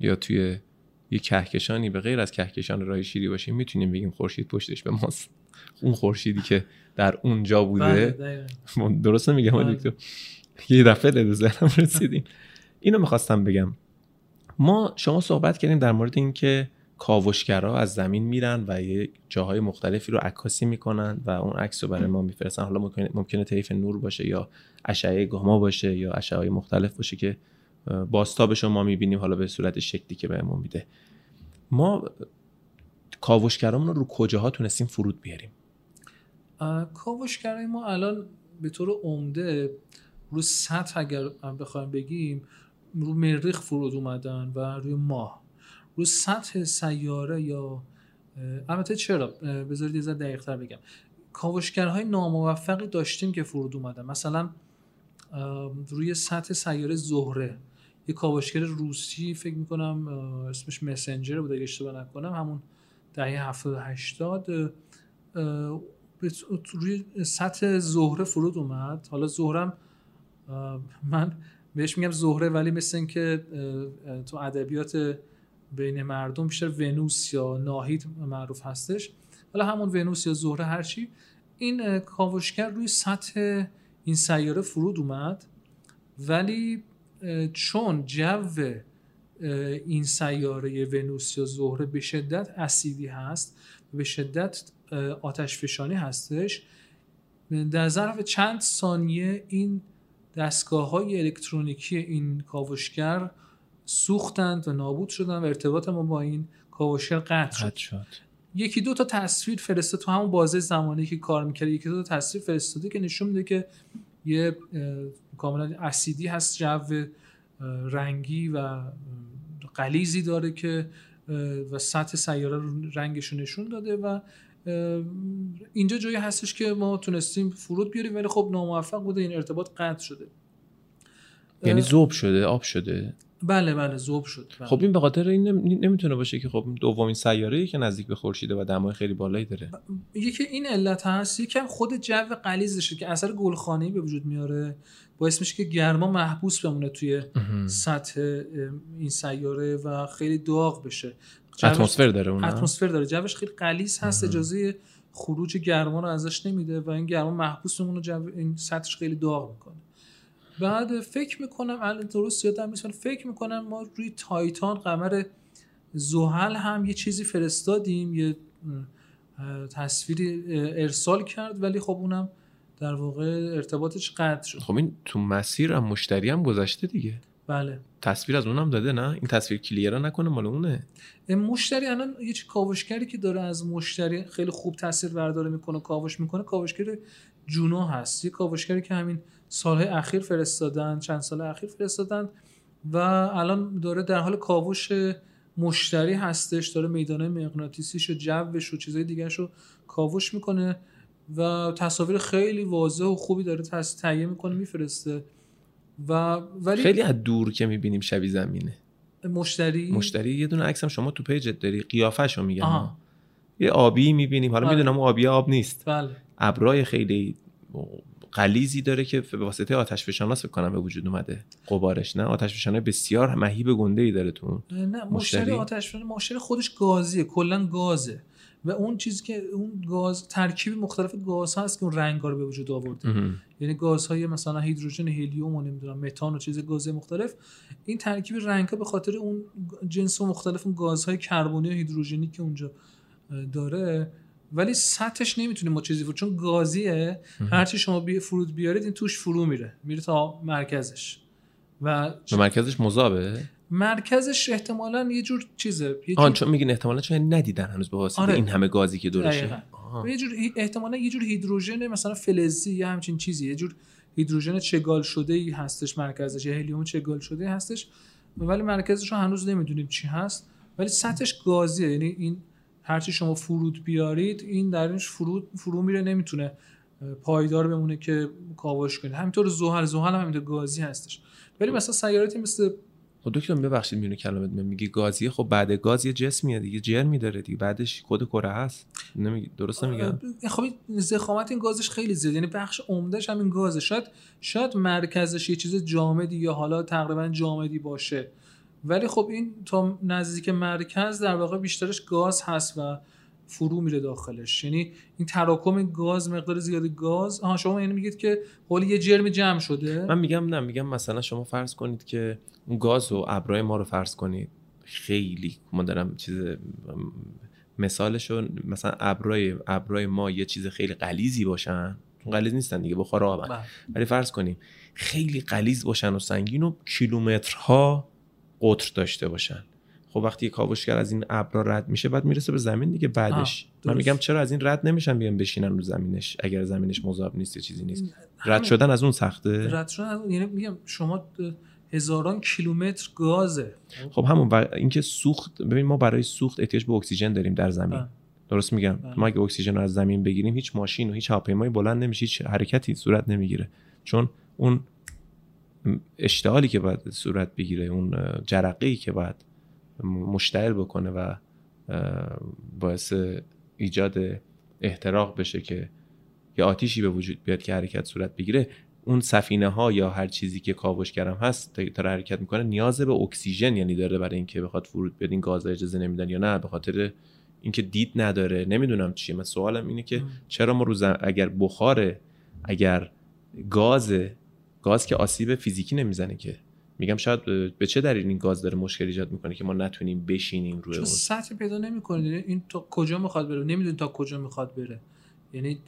Speaker 1: یا توی یه کهکشانی به غیر از کهکشان راه شیری باشیم می‌تونیم بگیم خورشید پشتش به ماست. اون خورشیدی که در اونجا
Speaker 2: بله،
Speaker 1: بوده
Speaker 2: دقیقاً.
Speaker 1: درست میگم
Speaker 2: بله.
Speaker 1: دکتر؟ یه دفعه به ذهنم رسیدیم. اینو می‌خواستم بگم. ما شما صحبت کردیم در مورد اینکه کاوشگرا از زمین میرن و یه جاهای مختلفی رو عکاسی می‌کنن و اون عکس رو برای ما میفرستن. حالا ممکنه, ممکنه طیف نور باشه یا اشعه گاما باشه یا اشعه های مختلف باشه که اه، بازتابش رو ما می‌بینیم حالا به صورت شکلی که بهمون میده. ما کاوشگرامون رو رو کجاها تونستیم فرود بیاریم؟
Speaker 2: کاوشگرای ما الان به طور عمده رو سطح اگر بخوایم بگیم رو مریخ فرود اومدن و روی ماه. رو سطح سیاره یا البته چرا؟ بذارید یه ذره دقیق‌تر بگم. کاوشگرهای ناموفقی داشتیم که فرود اومدن. مثلا روی سطح سیاره زهره. یه کاوشگر روسی فکر می‌کنم اسمش مسنجر بود اگه اشتباه نکنم همون دهه 70 80 اه، اه، به- روی سطح زهره فرود اومد. حالا زهرم من بهش میگم زهره ولی مثل اینکه تو ادبیات بین مردم بیشتر ونوس یا ناهید معروف هستش. حالا همون ونوس یا زهره هرچی این اه، کاوشگر روی سطح این سیاره فرود اومد. ولی چون جو این سیاره ونوس یا زهره به شدت اسیدی هست و به شدت آتش فشانی هستش در ظرف چند ثانیه این دستگاه های الکترونیکی این کاوشگر سوختند و نابود شدن و ارتباط ما با این کاوشگر قطع شد. یکی دو تا تصویر فرستاد تو همون بازه زمانی که کار می‌کرد یکی دو تا تصویر فرستاده که نشون میده که یه کاملا اسیدی هست جو رنگی و غلیظی داره که و سطح سیاره رو رنگش نشون داده و اینجا جایی هستش که ما تونستیم فرود بیاریم ولی خب ناموفق بوده این ارتباط قطع شده.
Speaker 1: یعنی ذوب شده آب شده؟
Speaker 2: بله بله ذوب شد بله.
Speaker 1: خب این به خاطر این نم- نمی‌تونه باشه که خب دومین سیاره که نزدیک به خورشیده و دمای خیلی بالایی داره.
Speaker 2: یکی این علت هست یکم خود جو غلیظشه که اثر گلخانه‌ای به وجود میاره. باعث میشه که گرما محبوس بمونه توی سطح این سیاره و خیلی داغ بشه.
Speaker 1: اتمسفر داره اون
Speaker 2: اتمسفر داره. جوش خیلی غلیظ هست. اجازه خروج گرما رو ازش نمیده و این گرما محبوس میمونه جو این سطحش خیلی داغ می‌کنه. بعد فکر می‌کنم الان درست یادم نیست فکر می‌کنم ما روی تایتان قمر زحل هم یه چیزی فرستادیم یه تصویری ارسال کرد ولی خب اونم در واقع ارتباطش قطع شد.
Speaker 1: خب این تو مسیر هم مشتری هم گذشته دیگه.
Speaker 2: بله.
Speaker 1: تصویر از اونم داده نه؟ این تصویر کلیرا نکنه مال اونه؟
Speaker 2: مشتری الان یه چی کاوشگری که داره از مشتری خیلی خوب تاثیر برداره می‌کنه کاوش می‌کنه کاوشگر جونو هست. یه کاوشگری که همین سالهای اخیر فرستادن چند سال اخیر فرستادن و الان داره در حال کاوش مشتری هستش. داره میدانه مغناطیسیش و جوش و چیزای دیگرش رو کاوش می‌کنه. و تصاویر خیلی واضح و خوبی داره تهیه می‌کنه میفرسته. و ولی
Speaker 1: خیلی از دور که می‌بینیم شبیه زمینه.
Speaker 2: مشتری؟
Speaker 1: مشتری یه دونه عکس هم شما تو پیجت داری قیافش رو میگم. یه آبی می‌بینیم. حالا
Speaker 2: بله.
Speaker 1: می‌دونم آبی آب نیست.
Speaker 2: بله.
Speaker 1: ابرای خیلی قلیزی داره که به واسطه آتش فشاناس فکر کنم به وجود اومده. قبارش نه؟ آتش فشانه بسیار مهیب گنده ای داره تو
Speaker 2: نه مشتری,
Speaker 1: مشتری؟
Speaker 2: آتش فشان مشتری خودش گازیه کلا گازه. و اون چیزی که اون گاز ترکیب مختلف گاز هست که اون رنگ رو به وجود آورده. یعنی گازهای مثلا هیدروژن هلیوم و نمی‌دونم متان و چیز گازهای مختلف. این ترکیب رنگ ها به خاطر اون جنس و مختلف اون گازهای کربنی و هیدروژنی که اونجا داره. ولی سطحش نمی‌تونیم ما چیزی فرو چون گازیه. هرچی شما بی فرود بیارید این توش فرو میره. میره تا مرکزش. و
Speaker 1: به مرکزش مذابه؟
Speaker 2: مرکزش احتمالا یه جور چیزه یه
Speaker 1: آن
Speaker 2: جور
Speaker 1: چون میگین احتمالا چون ندیدن هنوز به واسطه
Speaker 2: آره.
Speaker 1: این همه گازی که دورشه.
Speaker 2: یه جور احتمالا یه جور هیدروژن مثلا فلزی یا همچین چیزی. یه جور هیدروژن چگال شده ای هستش مرکزش یا هلیوم چگال شده ای هستش. ولی مرکزش رو هنوز نمی‌دونیم چی هست. ولی سطحش گازیه یعنی این هرچی شما فرود بیارید این درونش فرود فرو میره نمی‌تونه پایدار بمونه که کاوش کنه. همینطور زحل زحل هم همینطور گازی هستش. ولی مثلا سیاراتی مثل
Speaker 1: خب دکتر ببخشید میونه کلمت من میگی گازیه. خب بعد گاز یه جسمیه دیگه جرمی داره دیگه. بعدش کد کره هست. نمیگی درست نمیگم
Speaker 2: خب این زخامت این گازش خیلی زیاد. یعنی بخش عمدهش همین گازه. شاید شاید مرکزش یه چیز جامدی یا حالا تقریبا جامدی باشه. ولی خب این تا نزدیک مرکز در واقع بیشترش گاز هست و فرو میره داخلش. یعنی این تراکم گاز مقدار زیادی گاز. آها شما یعنی میگید که حالا یه جرم جمع شده؟
Speaker 1: من میگم نه میگم مثلا شما فرض کنید که اون گاز و ابرای ما رو فرض کنید. خیلی ما دارم چیز مثالشو مثلا ابرای ابرای ما یه چیز خیلی غلیظی باشن. غلیظ نیستن دیگه بخار آبن.
Speaker 2: بله.
Speaker 1: ولی فرض کنیم خیلی غلیظ باشن و سنگین و کیلومترها قطر داشته باشن. خب وقتی یک کاوشگر از این ابرا رد میشه بعد می‌رسه به زمین دیگه بعدش
Speaker 2: آه،
Speaker 1: من. میگم چرا از این رد نمیشن بیان بشینن رو زمینش اگر زمینش مذاب نیست یا چیزی نیست رد. شدن از اون سخته
Speaker 2: رد شدن از- یعنی میگم شما هزاران کیلومتر گازه
Speaker 1: خب همون و اینکه سوخت ببین ما برای سوخت احتیاج به اکسیژن داریم در زمین
Speaker 2: بله.
Speaker 1: درست میگم. ما اگه اکسیژن رو از زمین بگیریم هیچ ماشین و هیچ هواپیمایی بلند نمیشه هیچ حرکتی صورت نمی‌گیره چون اون اشتعالی که باید صورت بگیره اون جرقه ای که باید مشتعل بکنه و باعث ایجاد احتراق بشه که یه آتیشی به وجود بیاد که حرکت صورت بگیره. اون سفینه ها یا هر چیزی که کاوشگرم هست تا- داره حرکت می‌کنه نیاز به اکسیژن یعنی داره برای اینکه بخواد فرود بیاد این گازا اجازه نمیدن یا نه به خاطر اینکه دید نداره. نمی‌دونم چیه. من سوالم اینه که. چرا ما رو زم- اگر بخاره اگر گاز گاز که آسیب فیزیکی نمی‌زنه که میگم شاید به- چه دلیل این گاز داره مشکل ایجاد می‌کنه که ما نتونیم بشینیم روی
Speaker 2: چون
Speaker 1: اون؟
Speaker 2: سطح پیدا نمی‌کنه. یعنی این تا کجا می‌خواد بره؟ نمی‌دونی تا کجا می‌خواد بره. یعنی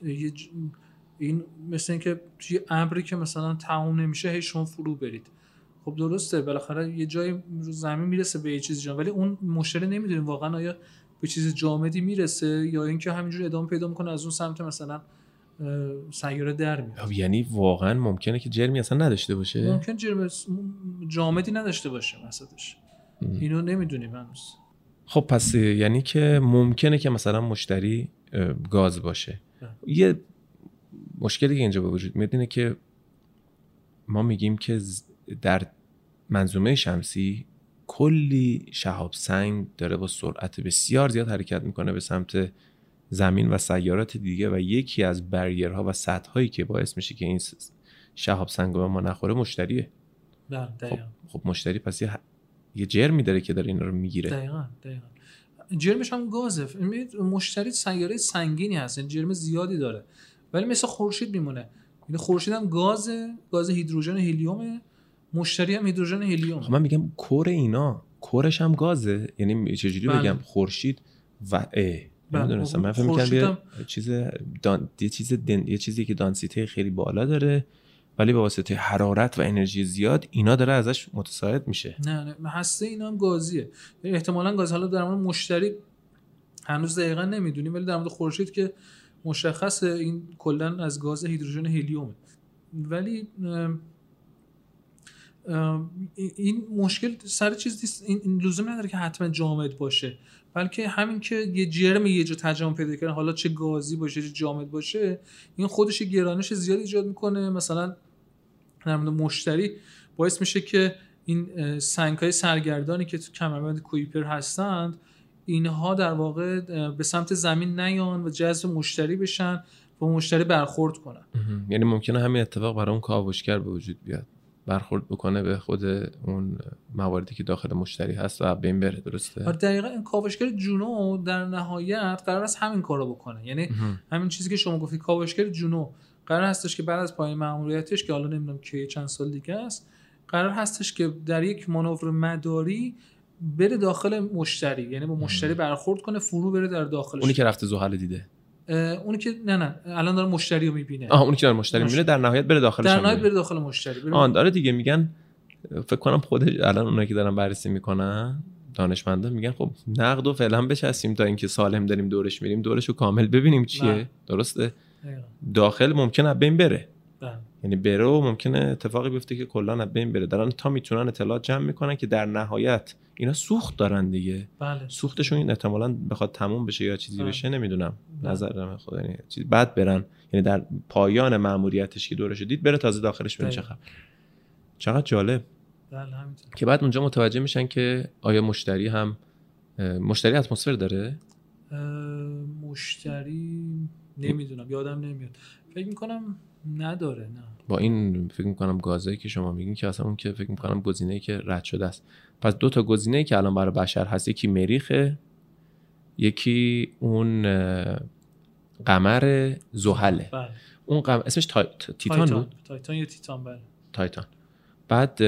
Speaker 2: این مثل اینکه توی ابری که مثلا تموم نمیشه هی شما فرو برید. خب درسته بالاخره یه جایی رو زمین می‌رسه به یه چیزی جامد ولی اون مشتری نمی‌دونیم واقعا آیا به چیز جامدی می‌رسه یا اینکه همینجوری ادامه پیدا می‌کنه از اون سمت مثلا سیاره در میاد.
Speaker 1: یعنی واقعا ممکنه که جرمی اصلا نداشته باشه؟
Speaker 2: ممکن جرم جامدی نداشته باشه وسطش. اینو نمی‌دونیم هنوز.
Speaker 1: خب پس یعنی که ممکنه که مثلا مشتری اه، گاز باشه.
Speaker 2: بله.
Speaker 1: یه مشکلی که اینجا به وجود میاد اینه که ما میگیم که در منظومه شمسی کلی شهاب سنگ داره با سرعت بسیار زیاد حرکت می‌کنه به سمت زمین و سیارات دیگه و یکی از بریرها و سطح هایی که باعث میشه که این شهاب سنگ به ما نخوره مشتریه. خب, خب مشتری پس یه, یه جرمی داره که داره اینا رو می‌گیره.
Speaker 2: دقیقاً دقیقاً. جرمش هم گازه. مشتری سیاره سنگینی هست یعنی جرم زیادی داره. ولی مثل خورشید میمونه. یعنی خورشید هم گازه گاز هیدروژن هلیومه مشتری هم هیدروژن هلیوم
Speaker 1: خب من میگم کور اینا کورش هم گازه. یعنی چجوری
Speaker 2: بله.
Speaker 1: بگم؟ خورشید و اه. نمی‌دونستم من فکر می‌کردم
Speaker 2: خورشید
Speaker 1: یه چیز دان... یه چیز دن... یه چیزی که دانسیته خیلی بالا داره ولی به واسطه حرارت و انرژی زیاد اینا داره ازش متساعد میشه.
Speaker 2: نه نه هسته اینا هم گازیه. احتمالا گاز حالا در مورد مشتری هنوز دقیقا نمی‌دونیم ولی در مورد خورشید که مشخصه این کلا از گاز هیدروژن هلیومه. ولی این مشکل سر چیز نیست. این این لزوم نداره که حتما جامد باشه. بلکه همین که یه جرم یه جا تجمع پیدا کنه حالا چه گازی باشه چه جامد باشه این خودش گرانش زیاد ایجاد می‌کنه. مثلا در مشتری باعث میشه که این سنگ های سرگردانی که تو کمربند کویپر هستند اینها در واقع به سمت زمین نیان و جذب مشتری بشن و مشتری برخورد کنن.
Speaker 1: یعنی ممکنه همین اتفاق برای اون کاوشگر به وجود بیاد. برخورد بکنه به خود اون مواردی که داخل مشتری هست و بین بره درسته؟
Speaker 2: آره دقیقا این کاوشگر جونو در نهایت قرار است همین کارو بکنه. یعنی. همین چیزی که شما گفتی کاوشگر جونو قرار هستش که بعد از پایان مأموریتش که حالا نمی‌دونم که چند سال دیگه است قرار هستش که در یک مانور مداری بره داخل مشتری یعنی با مشتری برخورد کنه فرو بره در داخلش.
Speaker 1: اونی که رفته زحل دیده.
Speaker 2: اونی که نه نه الان داره مشتری رو می‌بینه
Speaker 1: آها اونی که در مشتری. می‌بینه در نهایت بره داخلش
Speaker 2: در نهایت
Speaker 1: بره.
Speaker 2: داخل مشتری بره
Speaker 1: آن داره دیگه میگن فکر کنم خود الان اونایی که دارن بررسی می‌کنن دانشمندا میگن خب نقد و فعلا بچسیم تا اینکه سالم داریم دورش میریم دورش رو کامل ببینیم چیه
Speaker 2: بله.
Speaker 1: درسته. داخل ممکنه بین بره
Speaker 2: بله.
Speaker 1: یعنی بره و ممکنه اتفاقی بیفته که کلا از بین بره. دارن تا می‌تونن اطلاعات جمع می‌کنن که در نهایت اینا سوخت دارن دیگه.
Speaker 2: بله.
Speaker 1: سوختشون این احتمالا بخواد تموم بشه یا چیزی
Speaker 2: بله.
Speaker 1: بشه نمی‌دونم.
Speaker 2: بله.
Speaker 1: نظرم خود یعنی چیز بعد برن. یعنی در پایان ماموریتش که دورش دید بره تازه داخلش چه
Speaker 2: دقیقاً.
Speaker 1: خبر. چقدر جالب.
Speaker 2: بله
Speaker 1: که بعد اونجا متوجه میشن که آیا مشتری هم مشتری اتمسفر داره؟
Speaker 2: مشتری نمی‌دونم. یادم نمیاد. فکر می‌کنم نداره نه.
Speaker 1: با این فکر می‌کنم گازایی که شما میگین که اصلا اون که فکر می‌کنم گزینه‌ای که رد شده است. پس دو تا گزینه‌ای که الان برای بشر هست یکی مریخه یکی اون قمر زحله.
Speaker 2: بله.
Speaker 1: اون قمر اسمش تا... تیتان بود؟
Speaker 2: تایتان یا تیتان؟ بله.
Speaker 1: تایتان. بعد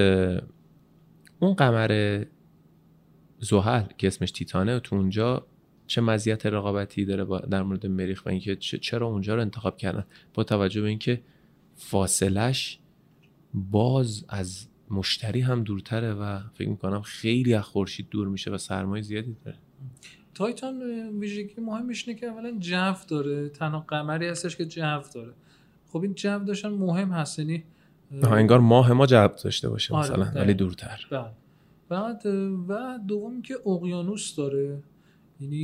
Speaker 1: اون قمر زحل که اسمش تیتانه تو اونجا چه مزیت رقابتی داره با در مورد مریخ و اینکه چرا اونجا رو انتخاب کردن؟ با توجه به اینکه فاصلش باز از مشتری هم دورتره و فکر می‌کنم خیلی از خورشید دور میشه و سرمایه زیادی داره.
Speaker 2: تایتان ویژگی مهمش اینه که اولا جو داره تنها قمری هستش که جو داره. خب این جو داشتن مهم هست یعنی
Speaker 1: انگار ماه ما جواب داشته باشه
Speaker 2: آره،
Speaker 1: مثلا. ولی دورتر.
Speaker 2: بله. بعد اه، و دوم که اقیانوس داره. یعنی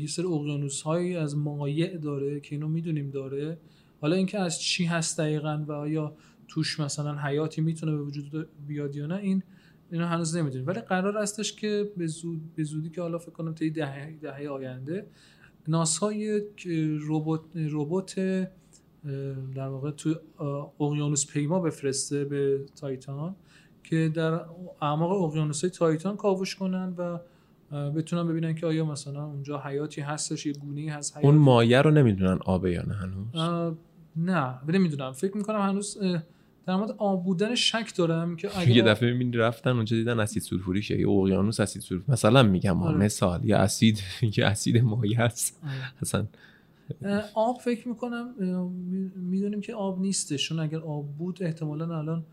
Speaker 2: یه سری اقیانوس هایی از مایع داره که اینو می‌دونیم داره. حالا اینکه از چی هست دقیقا و آیا توش مثلا حیاتی می‌تونه به وجود بیاد یا نه این اینو هنوز نمی‌دونیم. ولی قرار هستش که به, زود به زودی که حالا فکر کنم تا دهه دهه آینده ناسا یک ربات ربات در واقع تو اقیانوس پیما بفرسته به تایتان که در اعماق اقیانوس تایتان کاوش کنن و بتونن ببینن که آیا مثلا اونجا حیاتی هستش یه گونه هست حیاتی؟
Speaker 1: اون مایه رو نمی‌دونن آبه یا نه هنوز
Speaker 2: نه نمی‌دونم. فکر می‌کنم هنوز در مورد آب بودن شک دارم که اگه
Speaker 1: یه دفعه می‌بینی رفتن اونجا دیدن اسید سولفوری شه یه اقیانوس اسید سولفور مثلا میگم
Speaker 2: آره.
Speaker 1: مثال یه اسید یه اسید مایع است
Speaker 2: آره.
Speaker 1: اصلا.
Speaker 2: آب فکر می‌کنم می‌دونیم که آب نیستش. چون اگر آب بود احتمالا الان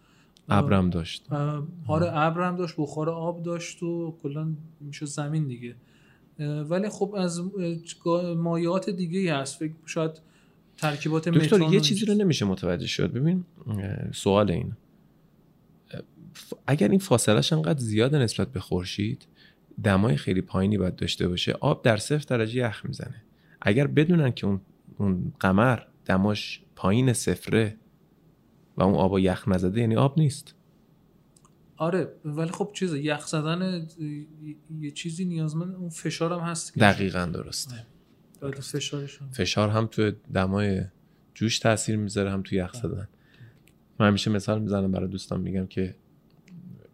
Speaker 1: ابرم داشت.
Speaker 2: آره ابر هم داشت بخار آب داشت و کلا میشه زمین دیگه. ولی خب از مایعات دیگه ای هست. فکر شاید ترکیبات
Speaker 1: دکتر یه چیزی رو نمیشه متوجه شد. ببین سوال این. اگر این فاصلهش انقدر زیاده نسبت به خورشید دمای خیلی پایینی باید داشته باشه آب در صفر درجه یخ می‌زنه. اگر بدونن که اون اون قمر دماش پایین صفره و اون آبا یخ نزده یعنی آب نیست.
Speaker 2: آره ولی خب چیز یخ زدن یه چیزی نیازمند اون فشار هم هست
Speaker 1: دقیقا درست.
Speaker 2: فشارش
Speaker 1: فشار هم تو دمای جوش تاثیر می‌ذاره هم تو یخ زدن. من همیشه مثال می‌زنم برای دوستان میگم که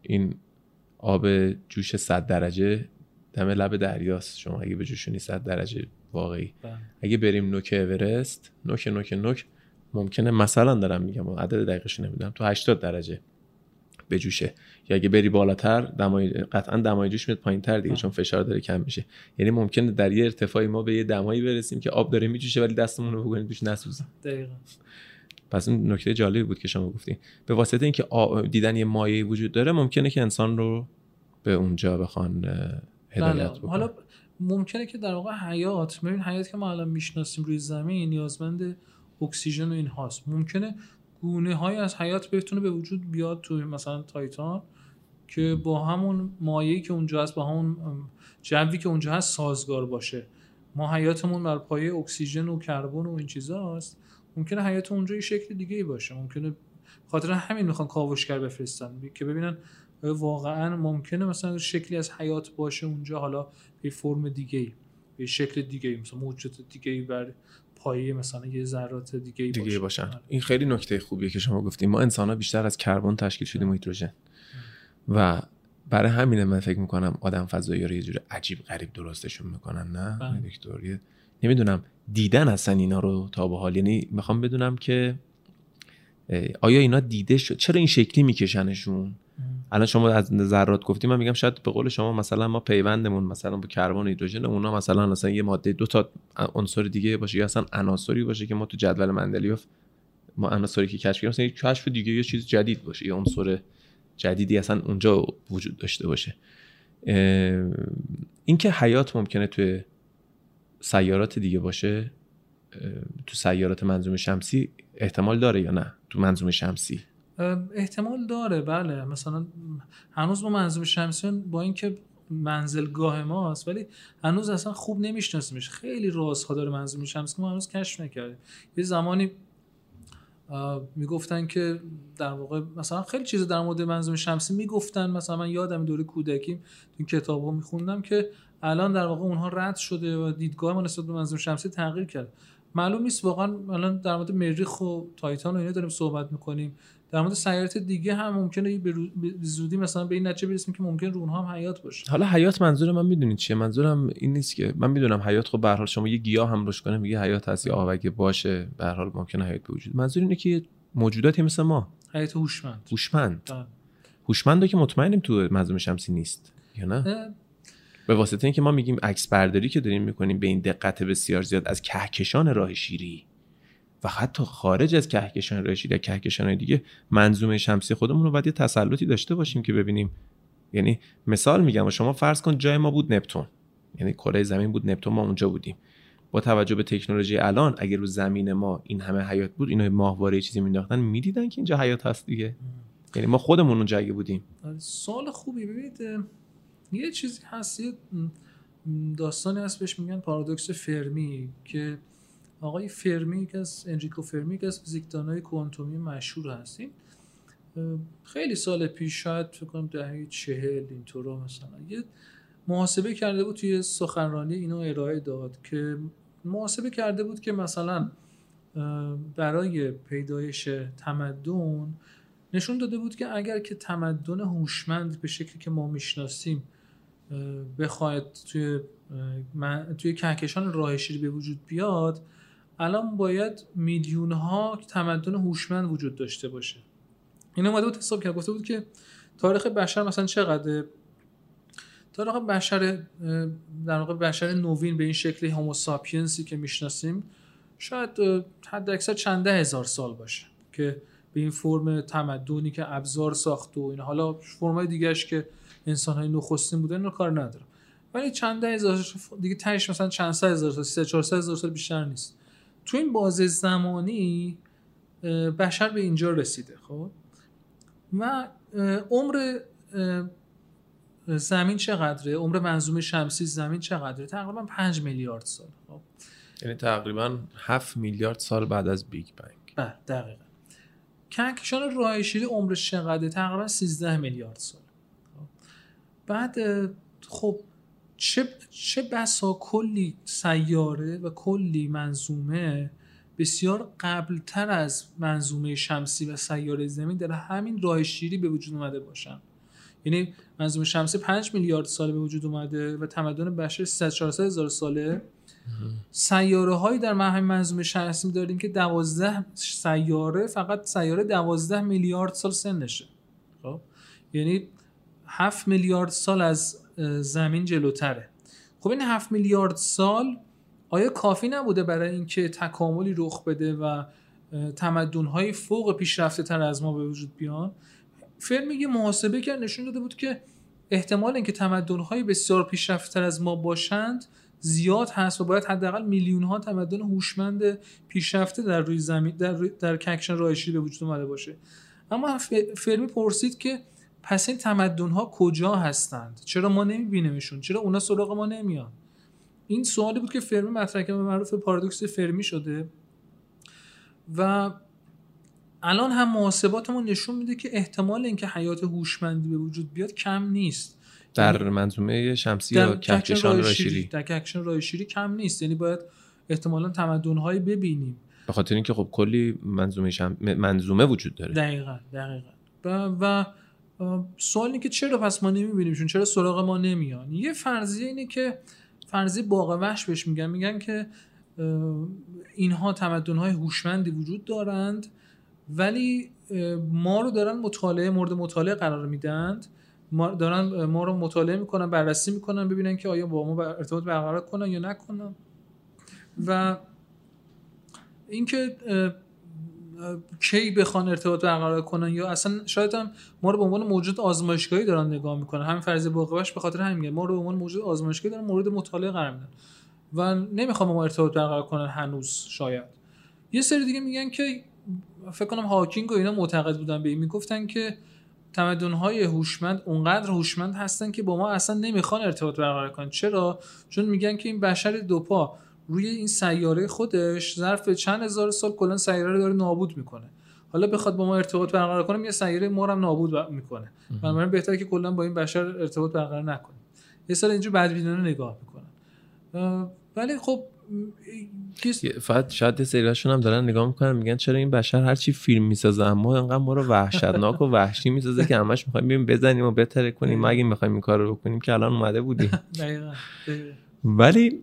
Speaker 1: این آب جوش 100 درجه دم لب دریاست. شما اگه به جوشونی 100 درجه واقعی. بله. اگه بریم نوک اورست نوک نوک نوک ممکنه مثلا دارم میگم عدد دقیقش نمی‌دونم تو 80 درجه بجوشه یا اگه بری بالاتر دمای قطعا دمای جوش میاد پایینتر دیگه چون فشار داره کم میشه. یعنی ممکنه در یه ارتفاعی ما به یه دمایی برسیم که آب داره میجوشه ولی دستمون رو بگونیم توش نسوزه.
Speaker 2: دقیقاً.
Speaker 1: پس این نکته جالبی بود که شما گفتین به واسطه اینکه دیدن یه مایه وجود داره ممکنه که انسان رو به اونجا بخوان هدایت بله.
Speaker 2: حالا ممکنه که در واقع حیات ببین حیات که ما الان می‌شناسیم روی زمین نیازمند اکسیژن و این هاست. ممکنه گونه های از حیات بتونه به وجود بیاد توی مثلا تایتان که با همون مایعی که اونجا هست با همون جوی که اونجا هست سازگار باشه. ما حیاتمون بر پایه اکسیژن و کربن و این چیزا هست. ممکنه حیات اونجا یه شکل دیگه ای باشه. ممکنه خاطر همین می‌خوان کاوشگر بفرستن. که ببینن واقعا ممکنه مثلا شکلی از حیات باشه اونجا حالا به فرم دیگه ای به شکل دیگه ای مثلا موجود دیگه ای بر پایه مثلا یه ذرات دیگه ای
Speaker 1: دیگه باشن. آره. این خیلی نکته خوبیه که شما گفتیم. ما انسان ها بیشتر از کربن تشکیل شدیم و هیدروژن. و برای همینه من فکر می‌کنم آدم فضایی رو یه جور عجیب غریب درستشون می‌کنن نه؟ بله. دکتر نمی‌دونم دیدن اصلا اینا رو تا به حال یعنی می‌خوام بدونم که آیا اینا دیده شد؟ چرا این شکلی میکشنشون؟ الان شما از ذرات گفتی من میگم شاید به قول شما مثلا ما پیوندمون مثلا با کربن هیدروژن اونا مثلا مثلا یه ماده دو تا عنصر دیگه باشه یا اصلا عناصری باشه که ما تو جدول مندلیوف ما عناصری که کشف کردیم مثلا کشف دیگه یه چیز جدید باشه یه عنصر جدیدی اصلا اونجا وجود داشته باشه. اینکه حیات ممکنه توی سیارات دیگه باشه تو سیارات منظومه شمسی احتمال داره یا نه؟ تو منظومه شمسی.
Speaker 2: احتمال داره بله. مثلا هنوز ما منظومه شمسی با اینکه منزلگاه ماست ولی هنوز اصلا خوب نمیشناسیمش. خیلی رازها داره منظومه شمسی که ما هنوز کشف نکردیم. یه زمانی می‌گفتن که در واقع مثلا خیلی چیز در مورد منظومه شمسی می‌گفتن. مثلا من یادم دوره کودکیم این کتاب ها میخوندم که الان در واقع اونها رد شده و دیدگاه ما نسبت به منظومه شمسی تغییر کرد معلوم نیست واقعا الان در مورد مریخ و تایتان و اینا داریم صحبت می‌کنیم. در مورد سیارات دیگه هم ممکنه به زودی مثلا به این نتیجه برسیم که ممکن رو اونها هم حیات باشه.
Speaker 1: حالا حیات منظور من می‌دونید چیه؟ منظورم این نیست که من می‌دونم حیات خب به حال شما یه گیاه هم روش کنه میگه حیات هست یا آوگه باشه به حال ممکنه حیات به وجود. منظور اینه که موجوداتی مثل ما.
Speaker 2: حیات هوشمند.
Speaker 1: هوشمند. هوشمند که مطمئنیم تو منظومه شمسی نیست یا نه؟ به واسطه اینکه ما میگیم عکس برداری که داریم می‌کنیم به این دقت بسیار زیاد از کهکشان راه شیری. و حتی خارج از کهکشان راه شیری کهکشان دیگه منظومه شمسی خودمون رو باید یه تسلطی داشته باشیم که ببینیم. یعنی مثال میگم و شما فرض کن جای ما بود نپتون. یعنی کره زمین بود نپتون ما اونجا بودیم. با توجه به تکنولوژی الان اگر رو زمین ما این همه حیات بود اینا ماهواره چیزی مینداختن می‌دیدن که اینجا حیات هست دیگه. یعنی ما خودمون اونجا اگه بودیم.
Speaker 2: سال خوبی. ببینید یه چیزی هست یه داستانی هست بهش میگن پارادوکس فرمی که آقای فرمی که از انریکو فرمی که از فیزیکدانای کوانتومی مشهور هستیم. خیلی سال پیش شاید فکر کنم دهه چهل اینطورا مثلا. یه محاسبه کرده بود توی سخنرانی اینو ارائه داد که محاسبه کرده بود که مثلا برای پیدایش تمدن نشون داده بود که اگر که تمدن هوشمند به شکلی که ما می‌شناسیم بخواید توی توی کهکشان راه شیری به وجود بیاد الان باید میلیون ها تمدن هوشمند وجود داشته باشه. این اومده بود حساب کرد. گفته بود که تاریخ بشر مثلا چقدر تاریخ بشر در واقع بشر نوین به این شکل هوموساپینسی که می‌شناسیم شاید حد اکثر چنده هزار سال باشه که به این فرم تمدنی که ابزار ساخت و این حالا فرمای دیگهش که انسان های نخستین بودن رو کار ندارم ولی چند هزار دیگه تهش مثلا چند سه هزار سال سه چهار هزار سال بیشتر نیست. تو این بازه زمانی بشر به اینجا رسیده خب؟ و عمر زمین چقدره؟ عمر منظومه شمسی زمین چقدره؟ تقریبا 5 میلیارد سال خب؟
Speaker 1: یعنی تقریبا 7 میلیارد سال بعد از بیگ بنگ.
Speaker 2: بله دقیقا. کهکشان راه عمرش چقدره؟ تقریبا 13 میلیارد سال. بعد خب چه چه بسا کلی سیاره و کلی منظومه بسیار قبلتر از منظومه شمسی و سیاره زمین در همین راه شیری به وجود اومده باشن. یعنی منظومه شمسی 5 میلیارد ساله به وجود اومده و تمدن بشر 300 400 هزار ساله. سیاره هایی در همین منظومه شمسی داریم که 12 سیاره فقط سیاره 12 میلیارد سال سنشه. خب؟ یعنی 7 میلیارد سال از زمین جلوتره. خب این 7 میلیارد سال آیا کافی نبوده برای اینکه تکاملی رخ بده و تمدن‌های فوق پیشرفته تر از ما به وجود بیان؟ فرمی یه محاسبه کرد نشون داده بود که احتمال اینکه تمدن‌های بسیار پیشرفته از ما باشند زیاد هست و باید حداقل میلیون ها تمدن هوشمند پیشرفته در روی زمین در, در کهکشان راه به وجود اومده باشه. اما فرمی پرسید که پس این تمدن ها کجا هستند؟ چرا ما نمیبینیمشون؟ چرا اونا سراغ ما نمیان؟ این سوالی بود که فرمی مطرح کرد معروف پارادوکس فرمی شده. و الان هم محاسباتمون نشون میده که احتمال اینکه حیات هوشمندی به وجود بیاد کم نیست.
Speaker 1: در یعنی منظومه شمسی یا کهکشان رایشیری.
Speaker 2: در کهکشان رایشیری کم نیست. یعنی باید احتمالا تمدن‌هایی ببینیم.
Speaker 1: به خاطر اینکه خب کلی منظومه شم... منظومه وجود داره.
Speaker 2: دقیقا دقیقا. و, و سوالی که چرا پس ما نمیبینیمشون چرا سراغ ما نمیان؟ یه فرضیه اینه که فرضیه باغ وحش بهش میگن. میگن که اینها تمدن‌های هوشمندی وجود دارند ولی ما رو دارن مطالعه مورد مطالعه قرار میدند ما دارن ما رو مطالعه می‌کنن بررسی می‌کنن ببینن که آیا با ما ارتباط برقرار کنن یا نکنن. و اینکه کی بخوان ارتباط برقرار کنن یا اصلا شاید هم ما رو به عنوان موجود آزمایشگاهی دارن نگاه می‌کنن. همین فرض باقیش به خاطر همین ما رو به عنوان موجود آزمایشگاهی دارن مورد مطالعه قرار میدن و نمی‌خوام ما ارتباط برقرار کنن هنوز شاید. یه سری دیگه میگن که فکر کنم هاکینگ و اینا معتقد بودن به این می‌گفتن که تمدن‌های هوشمند اونقدر هوشمند هستن که با ما اصلا نمی‌خوان ارتباط برقرار کنن. چرا؟ چون میگن که این بشر دوپا روی این سیاره خودش ظرف چند هزار سال کلا سیاره رو داره نابود می‌کنه. حالا بخواد با ما ارتباط برقرار کنه یه سیاره ما هم نابود می‌کنه. بنابراین بهتره که کلا با این بشر ارتباط برقرار نکنه یه سال اینجور بدبینانه نگاه می‌کنن. ولی خب
Speaker 1: فقط شاید سریاشون هم دارن نگاه می‌کنن میگن چرا این بشر هر چی فیلم می‌سازه اما انقدر ما رو وحشتناک و وحشی می‌سازه که همش می‌خوایم بریم بزنیم و بهتره کنیم. ما اگه می‌خوایم این کار رو بکنیم که الان اومده بودیم. ولی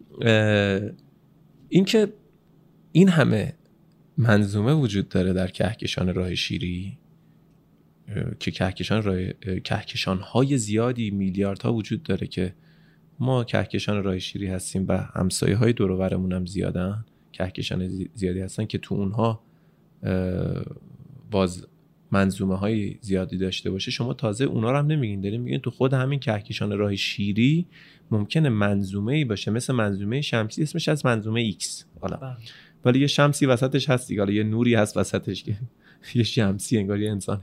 Speaker 1: اینکه این همه منظومه وجود داره در کهکشان راه شیری که کهکشان راه... کهکشان های زیادی میلیاردها وجود داره که ما کهکشان راه شیری هستیم و همسایه های دور هم زیادن کهکشان زیادی هستن که تو اونها باز منظومه های زیادی داشته باشه شما تازه اونا رو هم نمیگین. داریم میگین تو خود همین کهکشان راه شیری ممکنه منظومه ای باشه مثل منظومه شمسی اسمش از منظومه X. حالا. بله. ولی یه شمسی وسطش هست دیگه. یه نوری هست وسطش که یه شمسی انگار یه انسان.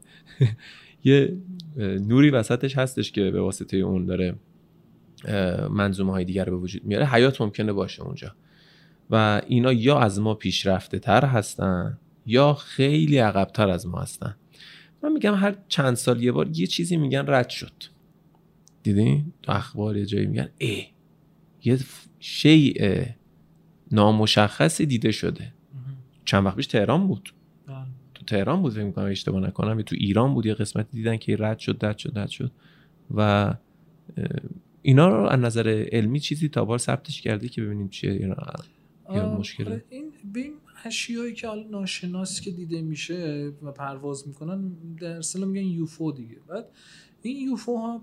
Speaker 1: یه نوری وسطش هستش که به واسطه اون داره منظومه های دیگر به وجود میاره. حیات ممکنه باشه اونجا. و اینا یا از ما پیشرفته تر هستن یا خیلی عقبتر از ما هستن. من میگم هر چند سال یه بار یه چیزی میگن رد شد. دیدین تو اخبار یه جایی میگن ای یه شیء نامشخصی دیده شده. چند وقت پیش تهران بود. بله. تو تهران بود فکر می‌کنم اشتباه نکنم. تو ایران بود یه قسمت دیدن که رد شد رد شد رد شد. و اینا رو از نظر علمی چیزی تا بار ثبتش کرده که ببینیم چیه یا مشکله؟
Speaker 2: این بین اشیایی که حالا ناشناس که دیده میشه و پرواز می‌کنن در اصل میگن یوفو دیگه. بعد این یوفو ها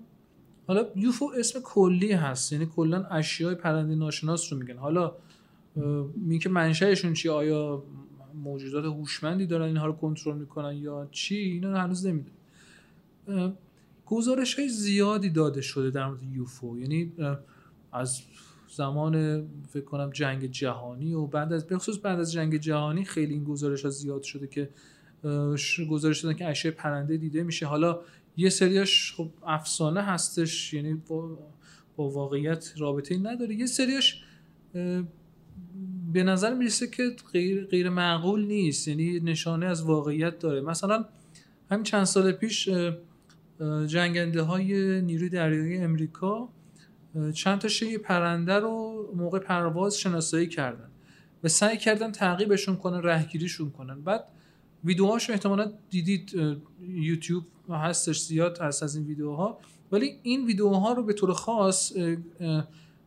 Speaker 2: حالا یوفو اسم کلی هست یعنی کلا اشیای پرنده ناشناس رو میگن. حالا که منشأشون چی آیا موجودات هوشمندی دارن اینها رو کنترل می‌کنن یا چی اینا هنوز نمی‌دونیم. گزارش های زیادی داده شده در مورد یوفو. یعنی از زمان فکر کنم جنگ جهانی و بعد از بخصوص بعد از جنگ جهانی خیلی این گزارش ها زیاد شده که گزارش دادن که اشیاء پرنده دیده میشه. حالا یه سریاش خب افسانه هستش یعنی با, با واقعیت رابطه نداره. یه سریاش به نظر می‌رسه که غیر, غیر معقول نیست یعنی نشانه از واقعیت داره. مثلا همین چند سال پیش جنگنده های نیروی دریایی امریکا چند تا شی پرنده رو موقع پرواز شناسایی کردن و سعی کردن تعقیبشون کنن رهگیریشون کنن. بعد ویدیوهاشو احتمالا دیدید یوتیوب هستش زیاد هست از این ویدیوها. ولی این ویدیوها رو به طور خاص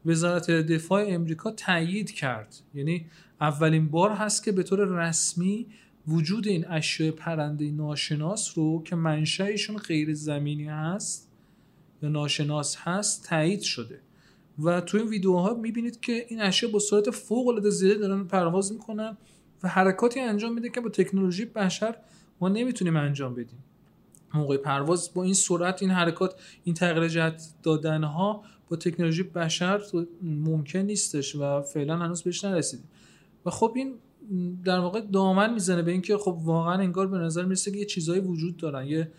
Speaker 2: وزارت دفاع امریکا تایید کرد. یعنی اولین بار هست که به طور رسمی وجود این اشیاء پرنده ناشناس رو که منشأشون غیر زمینی هست یا ناشناس هست تایید شده. و تو این ویدیوها می‌بینید که این اشیاء با سرعت فوق العاده زیاده دارن پرواز می‌کنن و حرکاتی انجام میده که با تکنولوژی بشر ما نمی‌تونیم انجام بدیم. موقع پرواز با این سرعت این حرکات این تغییر جهت دادن ها با تکنولوژی بشر ممکن نیستش و فعلا هنوز بهش نرسیدیم. و خب این در واقع دامن می‌زنه به اینکه خب واقعا انگار به نظر می‌رسه که یه چیزایی وجود دارن یه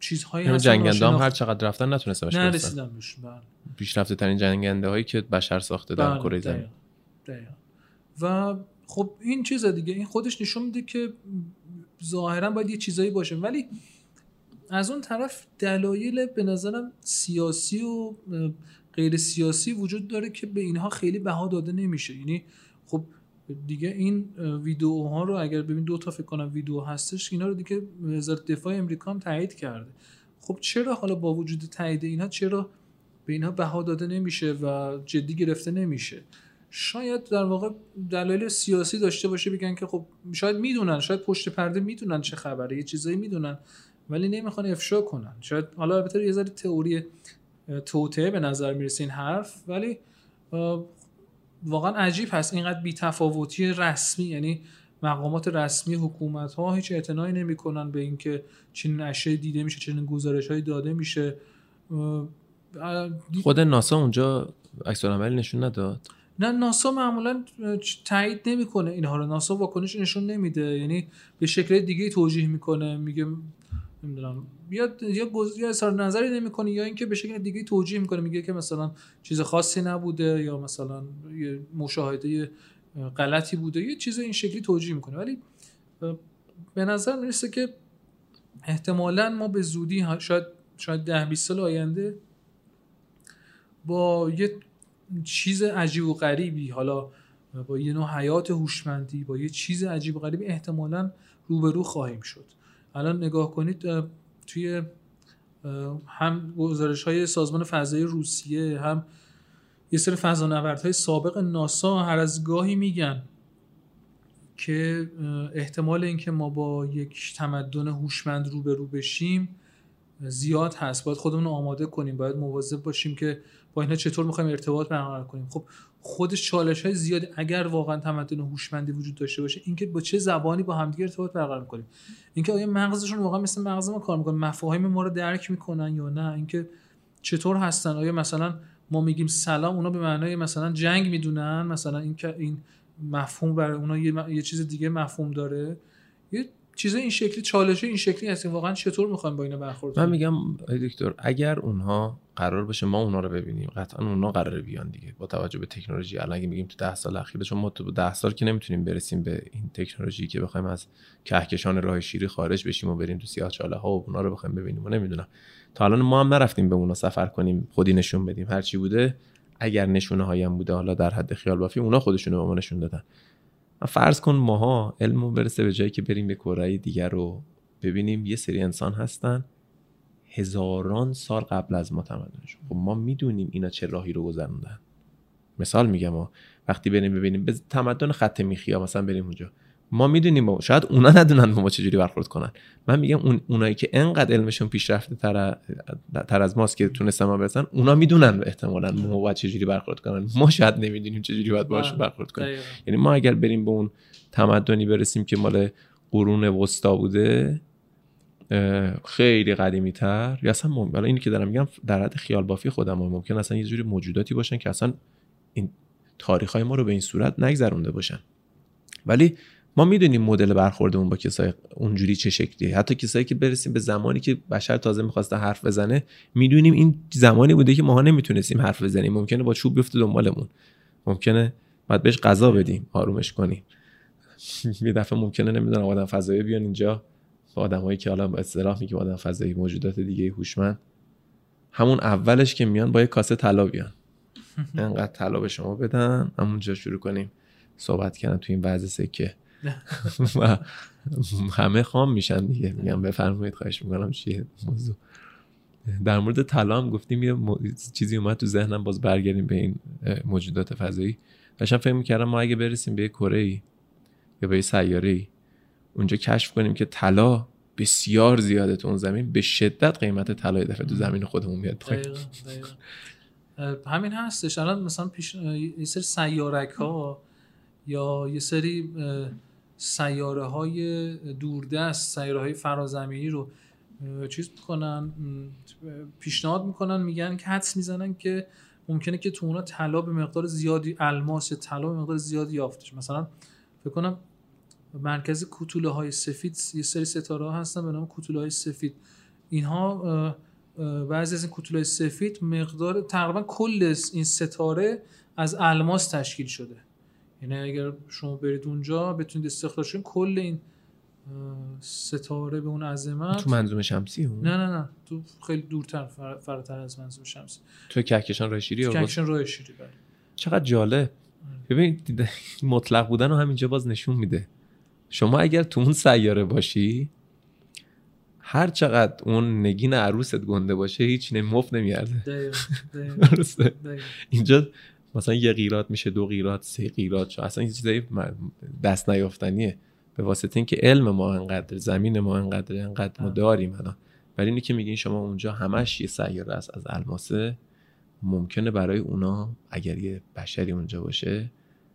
Speaker 2: چیزهایی
Speaker 1: هست جنگنده هم هر چقدر رفتن نتونسته باشه
Speaker 2: نرسیدن بهش بله.
Speaker 1: پیشرفته ترین جنگنده هایی که بشر ساخته در بله، کره زمین.
Speaker 2: و خب این چیز دیگه این خودش نشون میده که ظاهرا باید یه چیزایی باشه. ولی از اون طرف دلایل به نظرم سیاسی و غیر سیاسی وجود داره که به اینها خیلی بها داده نمیشه. یعنی خب دیگه این ویدیوها رو اگر ببین دو تا فکر کنم ویدیو هستش اینا رو دیگه وزارت دفاع امریکا هم تایید کرده. خب چرا حالا با وجود تایید اینا چرا به اینها بها داده نمیشه و جدی گرفته نمیشه؟ شاید در واقع دلایل سیاسی داشته باشه بگن که خب شاید می‌دونن شاید پشت پرده می‌دونن چه خبره یه چیزایی می‌دونن ولی نمی‌خوان افشا کنن. شاید حالا البته یه ذره تئوری توته به نظر می‌رسه این حرف ولی واقعا عجیب هست. اینقدر بیتفاوتی رسمی یعنی مقامات رسمی حکومت ها هیچ اعتنایی نمی‌کنن به اینکه چنین اشیاء دیده میشه چنین گزارش هایی داده میشه.
Speaker 1: خود ناسا اونجا عکس عملی نشون نداد؟
Speaker 2: نه ناسا معمولا تایید نمی‌کنه اینها رو. ناسا واکنش نشون نمیده. یعنی به شکل دیگه توجیه می‌کنه. میگه نمی‌دونم. یا یا یا اظهار نظری نمی‌کنه یا اینکه به شکل دیگه توجیه می‌کنه میگه که مثلا چیز خاصی نبوده یا مثلا یه مشاهده غلطی بوده یه چیز این شکلی توجیه می‌کنه ولی به نظر می‌رسه که احتمالا ما به زودی شاید شاید ده 20 سال آینده با یه چیز عجیب و غریبی حالا با یه نوع حیات هوشمندی با یه چیز عجیب و غریبی احتمالا روبرو خواهیم شد. الان نگاه کنید توی هم گزارش های سازمان فضایی روسیه هم یه سری فضانوردهای سابق ناسا هر از گاهی میگن که احتمال اینکه ما با یک تمدن هوشمند روبرو بشیم زیاد هست. باید خودمون آماده کنیم باید مواظب باشیم که با اینا چطور می‌خوایم ارتباط برقرار کنیم. خب خودش چالش های زیادی اگر واقعا تمدن هوشمندی وجود داشته باشه اینکه با چه زبانی با همدیگه ارتباط برقرار کنیم. اینکه آیا مغزشون واقعا مثل مغز ما کار می‌کنه مفاهیم ما رو درک می‌کنن یا نه؟ اینکه چطور هستن؟ آیا مثلا ما میگیم سلام اونا به معنای مثلا جنگ می‌دونن؟ مثلا اینکه این مفهوم برای اونا یه, یه چیز دیگه مفهوم داره. یه چیز این شکلی چالشه این شکلی هست واقعا چطور می‌خوایم با اینا برخورد
Speaker 1: من میگم دکتر اگر اونها قرار باشه ما اونها رو ببینیم قطعا اونها قرار بیان دیگه. با توجه به تکنولوژی الان اگه میگیم تو ده سال اخیر چون ما تو ده سال که نمی‌تونیم برسیم به این تکنولوژی که بخوایم از کهکشان راه شیری خارج بشیم و بریم تو سیاه چاله ها و اونا رو بخوایم ببینیم و نمی‌دونم. تا الان ما هم نرفتیم به اونا سفر کنیم خودی نشون بدیم. هر چی بوده اگر نشونه هایم بوده حالا در حد خیال بافی اونا خودشونو به ما نشون دادن. فرض کن ماها علمو برسه به جایی که بریم به کره دیگر رو ببینیم. یه سری انسان هستن هزاران سال قبل از ما تمدنشون خب ما می‌دونیم اینا چه راهی رو گذروندن. مثال میگم ما وقتی بریم ببینیم به تمدن خط میخیا مثلا بریم اونجا. ما می‌دونیم شاید اونا ندونن با ما چجوری برخورد کنن. من میگم اون اونایی که انقدر علمشون پیشرفته تر, تر از ماست که تونستن ما برسن اونا می‌دونن احتمالا ما باید چجوری برخورد کنن. ما شاید نمی‌دونیم چجوری باید باشون. برخورد کنیم. یعنی ما اگر بریم به اون تمدنی برسیم که مال قرون وسطا بوده خیلی قدیمی تر یا اصلا ممکن اینی که دارم میگم در حد خیال بافی خودم ممکن اصلا یه جوری موجوداتی باشن که اصلا این تاریخ های ما رو به این صورت نگذرونده باشن. ولی ما می‌دونیم مدل برخوردمون با کسای اونجوری چه شکلیه. حتی کسایی که برسیم به زمانی که بشر تازه می‌خواسته حرف بزنه می‌دونیم این زمانی بوده که ماها نمی‌تونستیم حرف بزنیم. ممکنه با چوب بیفته دنبالمون. ممکنه باید بهش غذا بدیم آرومش کنیم. یه دفعه ممکنه نمی‌دونم آدم فضایی بیان اینجا. با آدمایی که حالا اصطلاح میگه آدم فضایی موجودات دیگه هوشمند. همون اولش که میان با یه کاسه طلا بیان. انقدر طلا به شما بدن. همونجا شروع کنیم صحبت کردن تو این وضع سکه. و همه خام میشن دیگه. میگم بفرمایید خواهش می‌کنم چیه موضوع. در مورد طلا هم گفتیم یه چیزی اومد تو ذهنم باز برگردیم به این موجودات فضایی. داشتم فکر می‌کردم ما اگه برسیم به کره ای یا به سیاره ای اونجا کشف کنیم که طلا بسیار زیاده تو اون زمین به شدت قیمت طلای دفعه تو زمین خودمون میاد پایین.
Speaker 2: همین هستش. الان مثلا پیش یه سری سیارک ها یا یه سری سیاره های دوردست سیاره های فرازمینی رو چیز می‌کنن پیشنهاد می‌کنن میگن که حدس می‌زنن که ممکنه که تو اونا طلا به مقدار زیادی الماس طلا به مقدار زیادی یافتش مثلا فکر کنم مرکز کوتوله های سفید یه سری ستاره ها هستن به نام کوتوله های سفید. اینها بعضی از این کوتوله های سفید مقدار تقریبا کل این ستاره از الماس تشکیل شده. یعنی اگر شما برید اونجا بتونید استخراج کنید کل این ستاره به اون عظمت
Speaker 1: تو منظومه شمسی
Speaker 2: اون؟ نه نه نه. تو خیلی دورتر فراتر از منظومه شمسی.
Speaker 1: تو کهکشان راه شیری
Speaker 2: تو کهکشان راه شیری بله.
Speaker 1: چقدر جالب. ببین مطلق بودن رو همینجا باز نشون میده. شما اگر تو اون سیاره باشی هر چقدر اون نگین عروست گنده باشه هیچ مفت نمیارده اینجا مثلا یه قیرات میشه دو قیرات سه قیرات اصلا این چیزایی دست نیافتنیه. به واسطه اینکه علم ما انقدر زمین ما انقدر انقدر ما داریم الان. ولی اینی که میگین شما اونجا همش یه سیاره است از الماسه ممکنه برای اونا اگر یه بشری اونجا باشه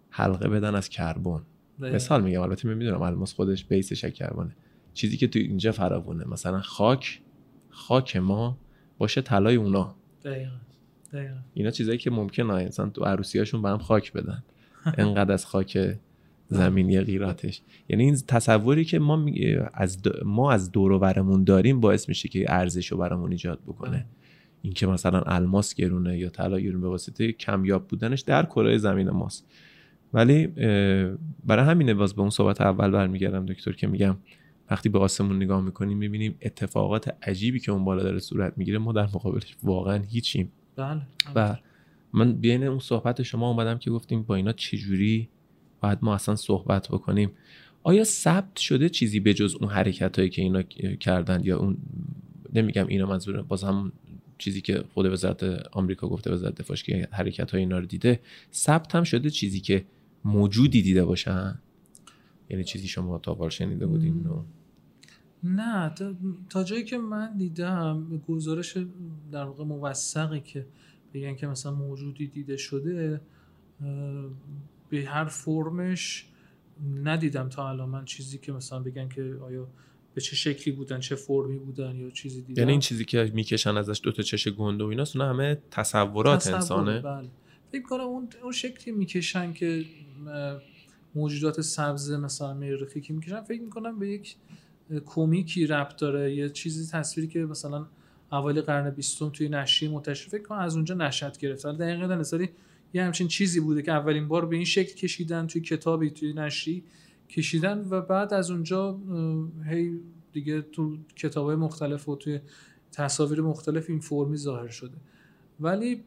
Speaker 1: حلقه بدن از کربن. مثال میگم. البته می‌دونم الماس خودش بیسش کربونه چیزی که تو اینجا فراوونه. مثلا خاک خاک ما باشه طلای اونا.
Speaker 2: دقیقا.
Speaker 1: اینا چیزایی که ممکنه انسان تو عروسی هاشون به هم خاک بدن. انقدر از خاک زمینی غیراتش یعنی این تصوری که ما از ما از دور و برمون داریم باعث میشه که ارزش رو برامون ایجاد بکنه. اینکه مثلا الماس گرونه یا طلا گرونه به واسطه کمیاب بودنش در کره زمین ماست. ولی برای همینه باز به اون صحبت اول برمیگردم دکتر که میگم وقتی به آسمون نگاه می‌کنیم می‌بینیم اتفاقات عجیبی که اون بالا داره صورت می‌گیره ما در مقابلش واقعا هیچیم.
Speaker 2: بله.
Speaker 1: و من بین اون صحبت شما اومدم که گفتیم با اینا چجوری باید ما اصلا صحبت بکنیم. آیا ثبت شده چیزی به جز اون حرکت هایی که اینا کردن یا اون نمیگم اینا منظور باز هم چیزی که خود وزارت آمریکا گفته وزارت دفاعش که حرکت های اینا رو دیده ثبت هم شده چیزی که موجودی دیده باشن؟ یعنی چیزی شما تا قبل شنیده بودین؟
Speaker 2: نه تا, جایی که من دیدم گزارش در واقع موثقی که بگن که مثلا موجودی دیده شده به هر فرمش ندیدم تا الان. من چیزی که مثلا بگن که آیا به چه شکلی بودن چه فرمی بودن یا چیزی دیدم.
Speaker 1: یعنی این چیزی که می‌کشن ازش دو تا چش گنده و اینا همه تصورات تصور انسانه.
Speaker 2: بله. فکر کنم اون اون شکلی می‌کشن که موجودات سبز مثلا مریخی که می‌کشن فکر می‌کنم به یک کمیکی ربط داره. یه چیزی تصویری که مثلا اوایل قرن بیستم توی نشریه منتشر فکر کنم از اونجا نشد گرفت. دقیقا نظری یه همچین چیزی بوده که اولین بار به این شکل کشیدن توی کتابی توی نشری کشیدن و بعد از اونجا هی دیگه تو کتاب مختلف و توی تصاویر مختلف این فرمی ظاهر شده. ولی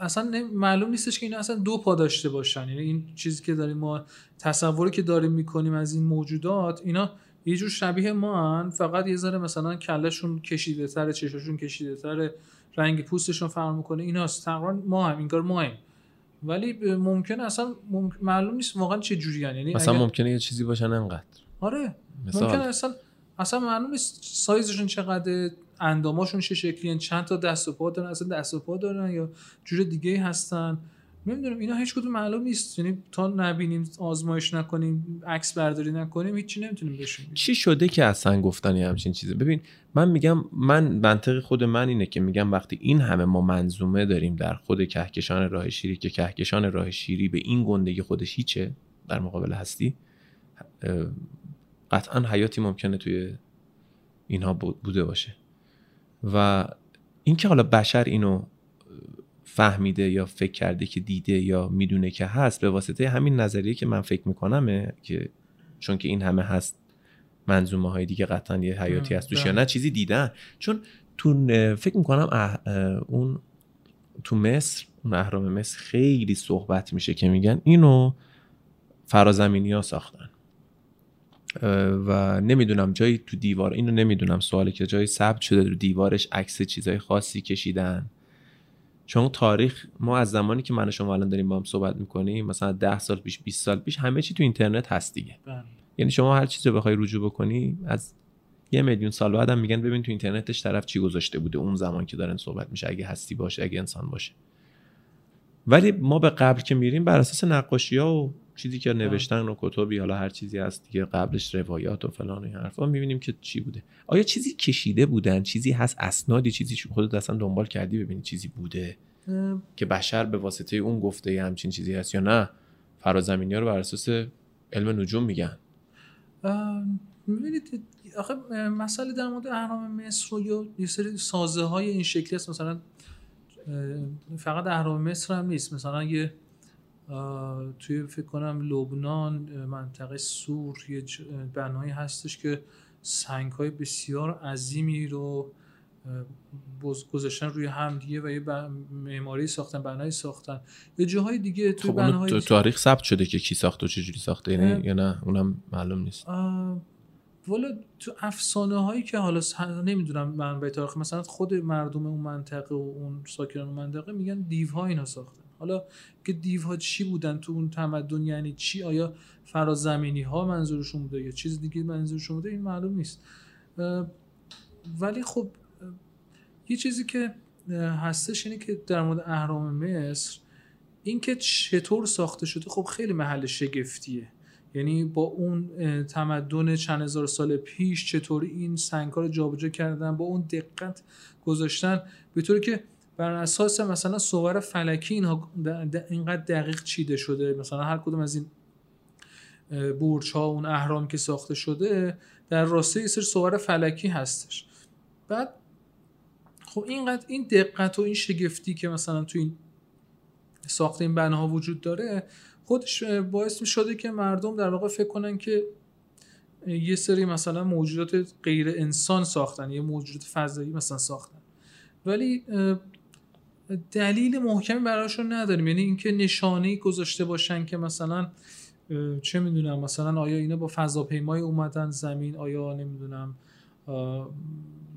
Speaker 2: اصلا معلوم نیستش که اینا اصلا دو پا داشته باشن یعنی این چیزی که داریم ما تصوری که داریم می‌کنیم از این موجودات اینا یه جور شبیه ما هن. فقط یه ذره مثلا کلشون کشیده تره چشاشون کشیده تره رنگ پوستشون فرق می‌کنه اینا تقریبا ما هم اینکار ما هم. ولی ممکنه اصلا معلوم نیست واقعا چه جوری هن. یعنی
Speaker 1: مثلا ممکنه یه چیزی باشن انقدر
Speaker 2: آره مثال. ممکنه اصلا اصلا معلوم نیست سایزشون چقدر انداماشون چه شکلی چند تا دست و پا دارن؟ اصلا دست و پا دارن یا جور دیگه هستن؟ نمی‌دونم اینا هیچ کدوم معلوم نیست. یعنی تا نبینیم آزمایش نکنیم عکس برداری نکنیم هیچی نمی‌تونیم بشیم
Speaker 1: چی شده که اصلا گفتن همچین چیزه ببین من میگم من منطق خود من اینه که میگم وقتی این همه ما منظومه داریم در خود کهکشان راه شیری که کهکشان راه شیری به این گندگی خودش هیچه در مقابل هستی قطعا حیاتی ممکنه توی اینها بوده باشه. و اینکه حالا بشر اینو فهمیده یا فکر کرده که دیده یا می‌دونه که هست به واسطه همین نظریه که من فکر میکنمه که چون که این همه هست منظومه های دیگه قطعا یه حیاتی هست توش یا
Speaker 2: بله.
Speaker 1: نه چیزی دیدن چون تو فکر می‌کنم اه، اون تو مصر اون اهرام مصر خیلی صحبت میشه که میگن اینو فرازمینی ها ساختن و نمی‌دونم جایی تو دیوار اینو نمی‌دونم سوالی که جایی ثبت شده رو دیوارش عکس چیزای خاصی کشیدن. چون تاریخ ما از زمانی که من و شما الان داریم با هم صحبت می‌کنیم مثلا 10 سال پیش 20 سال پیش همه چی تو اینترنت هست دیگه.
Speaker 2: بله.
Speaker 1: یعنی شما هر چیزی رو بخوای رجوع بکنی از یه میلیون سال بعدم میگن ببین تو اینترنتش طرف چی گذاشته بوده اون زمان که دارن صحبت میشه اگه هستی باشه اگه انسان باشه. ولی ما به قبل که میریم بر اساس نقاشی ها و چیزی که نوشتن و کتبی حالا هر چیزی هست دیگه قبلش روایات و فلان و این حرفا می‌بینیم که چی بوده. آیا چیزی کشیده بودن؟ چیزی هست؟ اسنادی چیزی شو- خودت اصلا دنبال کردی ببینی چیزی بوده؟
Speaker 2: اه،
Speaker 1: که بشر به واسطه اون گفته همچین چیزی هست یا نه؟ فرازمینی ها رو بر اساس علم نجوم میگن.
Speaker 2: اه، می‌بینید آخه مسئله در مورد اهرام مصر یا یه سری سازه های این شکلی هست. مثلا فقط اهرام مصر هم نیست. مثلا یه توی فکر کنم لبنان منطقه سور یه بنایی هستش که سنگ های بسیار عظیمی رو گذاشتن روی هم دیگه و یه معماری ساختن بنایی ساختن. یه جاهای دیگه توی
Speaker 1: خب
Speaker 2: بناهای
Speaker 1: تو تاریخ ثبت شده که کی ساخته و چجوری ساخته یعنی. یا نه؟ اونم معلوم نیست.
Speaker 2: والا تو افسانه هایی که حالا س- نمی‌دونم منبع تاریخ مثلا خود مردم اون منطقه و اون ساکنان اون منطقه میگن دیوها اینا ساختن. حالا که دیوها چی بودن تو اون تمدن؟ یعنی چی؟ آیا فرازمینی ها منظورشون بوده یا چیز دیگه منظورشون بوده؟ این معلوم نیست. ولی خب یه چیزی که هستش اینه که در مورد اهرام مصر اینکه چطور ساخته شده خب خیلی محل شگفتیه. یعنی با اون تمدن چند هزار سال پیش چطوری این سنگ رو جابجا کردن با اون دقت گذاشتن به طوری که بر اساس مثلا صور فلکی اینها اینقدر دقیق چیده شده مثلا هر کدوم از این برج ها اون اهرام که ساخته شده در راسته یه سری صور فلکی هستش. بعد خب اینقدر این دقت و این شگفتی که مثلا تو این ساخت این بناها وجود داره خودش باعث می شده که مردم در واقع فکر کنن که یه سری مثلا موجودات غیر انسان ساختن یه موجودات فضایی مثلا ساختن. ولی دلیل محکمی براشون نداریم. یعنی اینکه نشانه گذاشته باشن که مثلا چه می‌دونم مثلا آیا اینا با فضاپیمای اومدن زمین آیا نمی‌دونم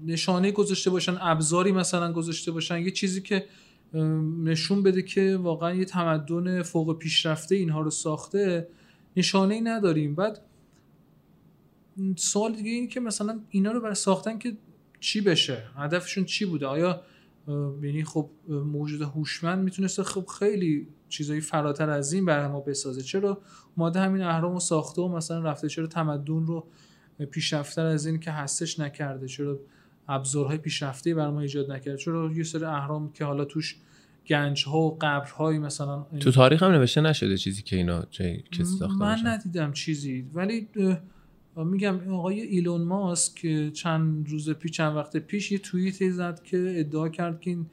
Speaker 2: نشانه گذاشته باشن ابزاری مثلا گذاشته باشن یه چیزی که نشون بده که واقعا یه تمدن فوق پیشرفته اینها رو ساخته نشانه ای نداریم. بعد سوال دیگه این که مثلا اینا رو برای ساختن که چی بشه؟ هدفشون چی بوده؟ آیا یعنی خب موجود هوشمند می‌تونسته خب خیلی چیزایی فراتر از این برای ما بسازه. چرا اومده همین اهرام رو ساخته و مثلا رفته چرا تمدن رو پیشرفتر از این که هستش نکرده؟ چرا ابزارهای پیشرفته برای ما ایجاد نکرده؟ چرا یه سری اهرام که حالا توش گنج ها و قبرهایی مثلا
Speaker 1: تو تاریخ هم نوشته نشده چیزی که اینا جای کسی ساخته
Speaker 2: من
Speaker 1: باشن.
Speaker 2: ندیدم چیزی. ولی میگم این آقای ایلون ماسک که چند روز پیش چند وقت پیش یه توییتی زد که ادعا کرد که این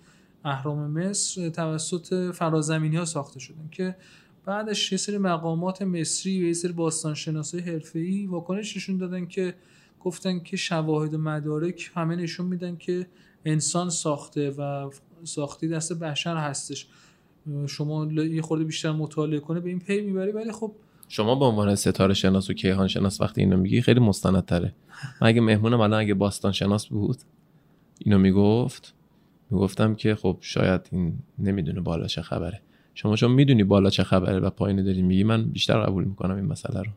Speaker 2: اهرام مصر توسط فرازمینی ها ساخته شدن که بعدش یه سری مقامات مصری و یه سری باستانشناسای حرفه‌ای واکنش نشون دادن که گفتن که شواهد و مدارک همه نشون میدن که انسان ساخته و ساختی دست بشر هستش. شما یه خورده بیشتر مطالعه کنه به این پی می‌بری ولی خب
Speaker 1: شما به عنوان ستاره شناس و کیهان شناس وقتی اینو میگی خیلی مستندتره. من اگه مهمونم الان اگه باستان شناس بود اینو می‌گفت. می‌گفتم که خب شاید این نمی‌دونه بالا چه خبره. شما چون می‌دونی بالا چه خبره و پایین داری میگی من بیشتر قبول می‌کنم این مسئله رو.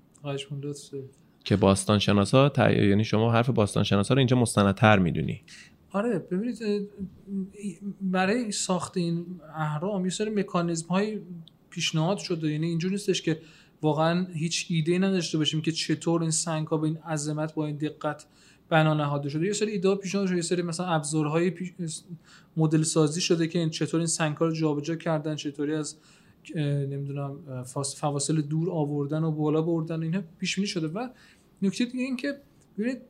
Speaker 1: که باستان شناسا ت... یعنی شما حرف باستان شناسا رو اینجا مستندتر می‌دونی.
Speaker 2: آره ببینید برای ساخت این اهرام یه سری مکانیزم های پیشنهاد شده. یعنی اینجوری نیستش که واقعا هیچ ایده نداشته باشیم که چطور این سنگ ها به این عظمت با این دقت بنا نهاده شده. یه سری ایده پیشنهاد شده یه سری مثلا ابزارهای پیش... مدل سازی شده که این چطور این سنگ ها رو جابجا کردن چطوری از نمی‌دونم فواصل دور آوردن و بالا بردن اینها پیش بینی شده. و نکته دیگه این که ببینید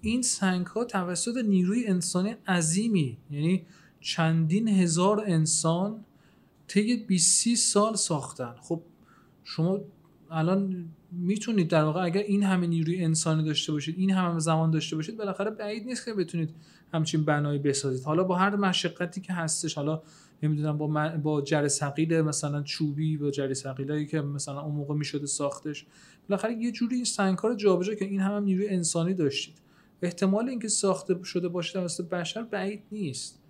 Speaker 2: این سنگ ها توسط نیروی انسانی عظیمی یعنی چندین هزار انسان طی 20 سال ساختن. خب شما الان می‌تونید در واقع اگر این همه نیروی انسانی داشته باشید این همه زمان داشته باشید بالاخره بعید نیست که بتونید همچین بنایی بسازید. حالا با هر مشقتی که هستش حالا نمی‌دونم با با جر مثلا چوبی با جر که مثلا اون موقع می‌شده ساختش بالاخره یه جوری این سنگکار جابجا که این هم, هم نیروی انسانی داشتید. احتمال اینکه ساخته شده باشه توسط بشر بعید نیست.